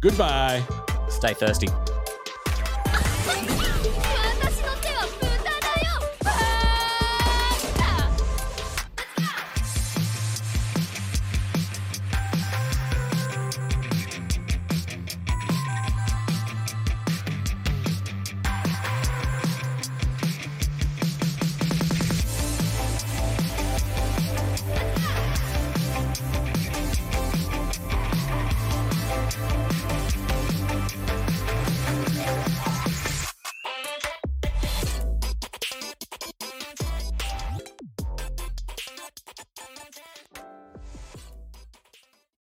Goodbye. Stay thirsty.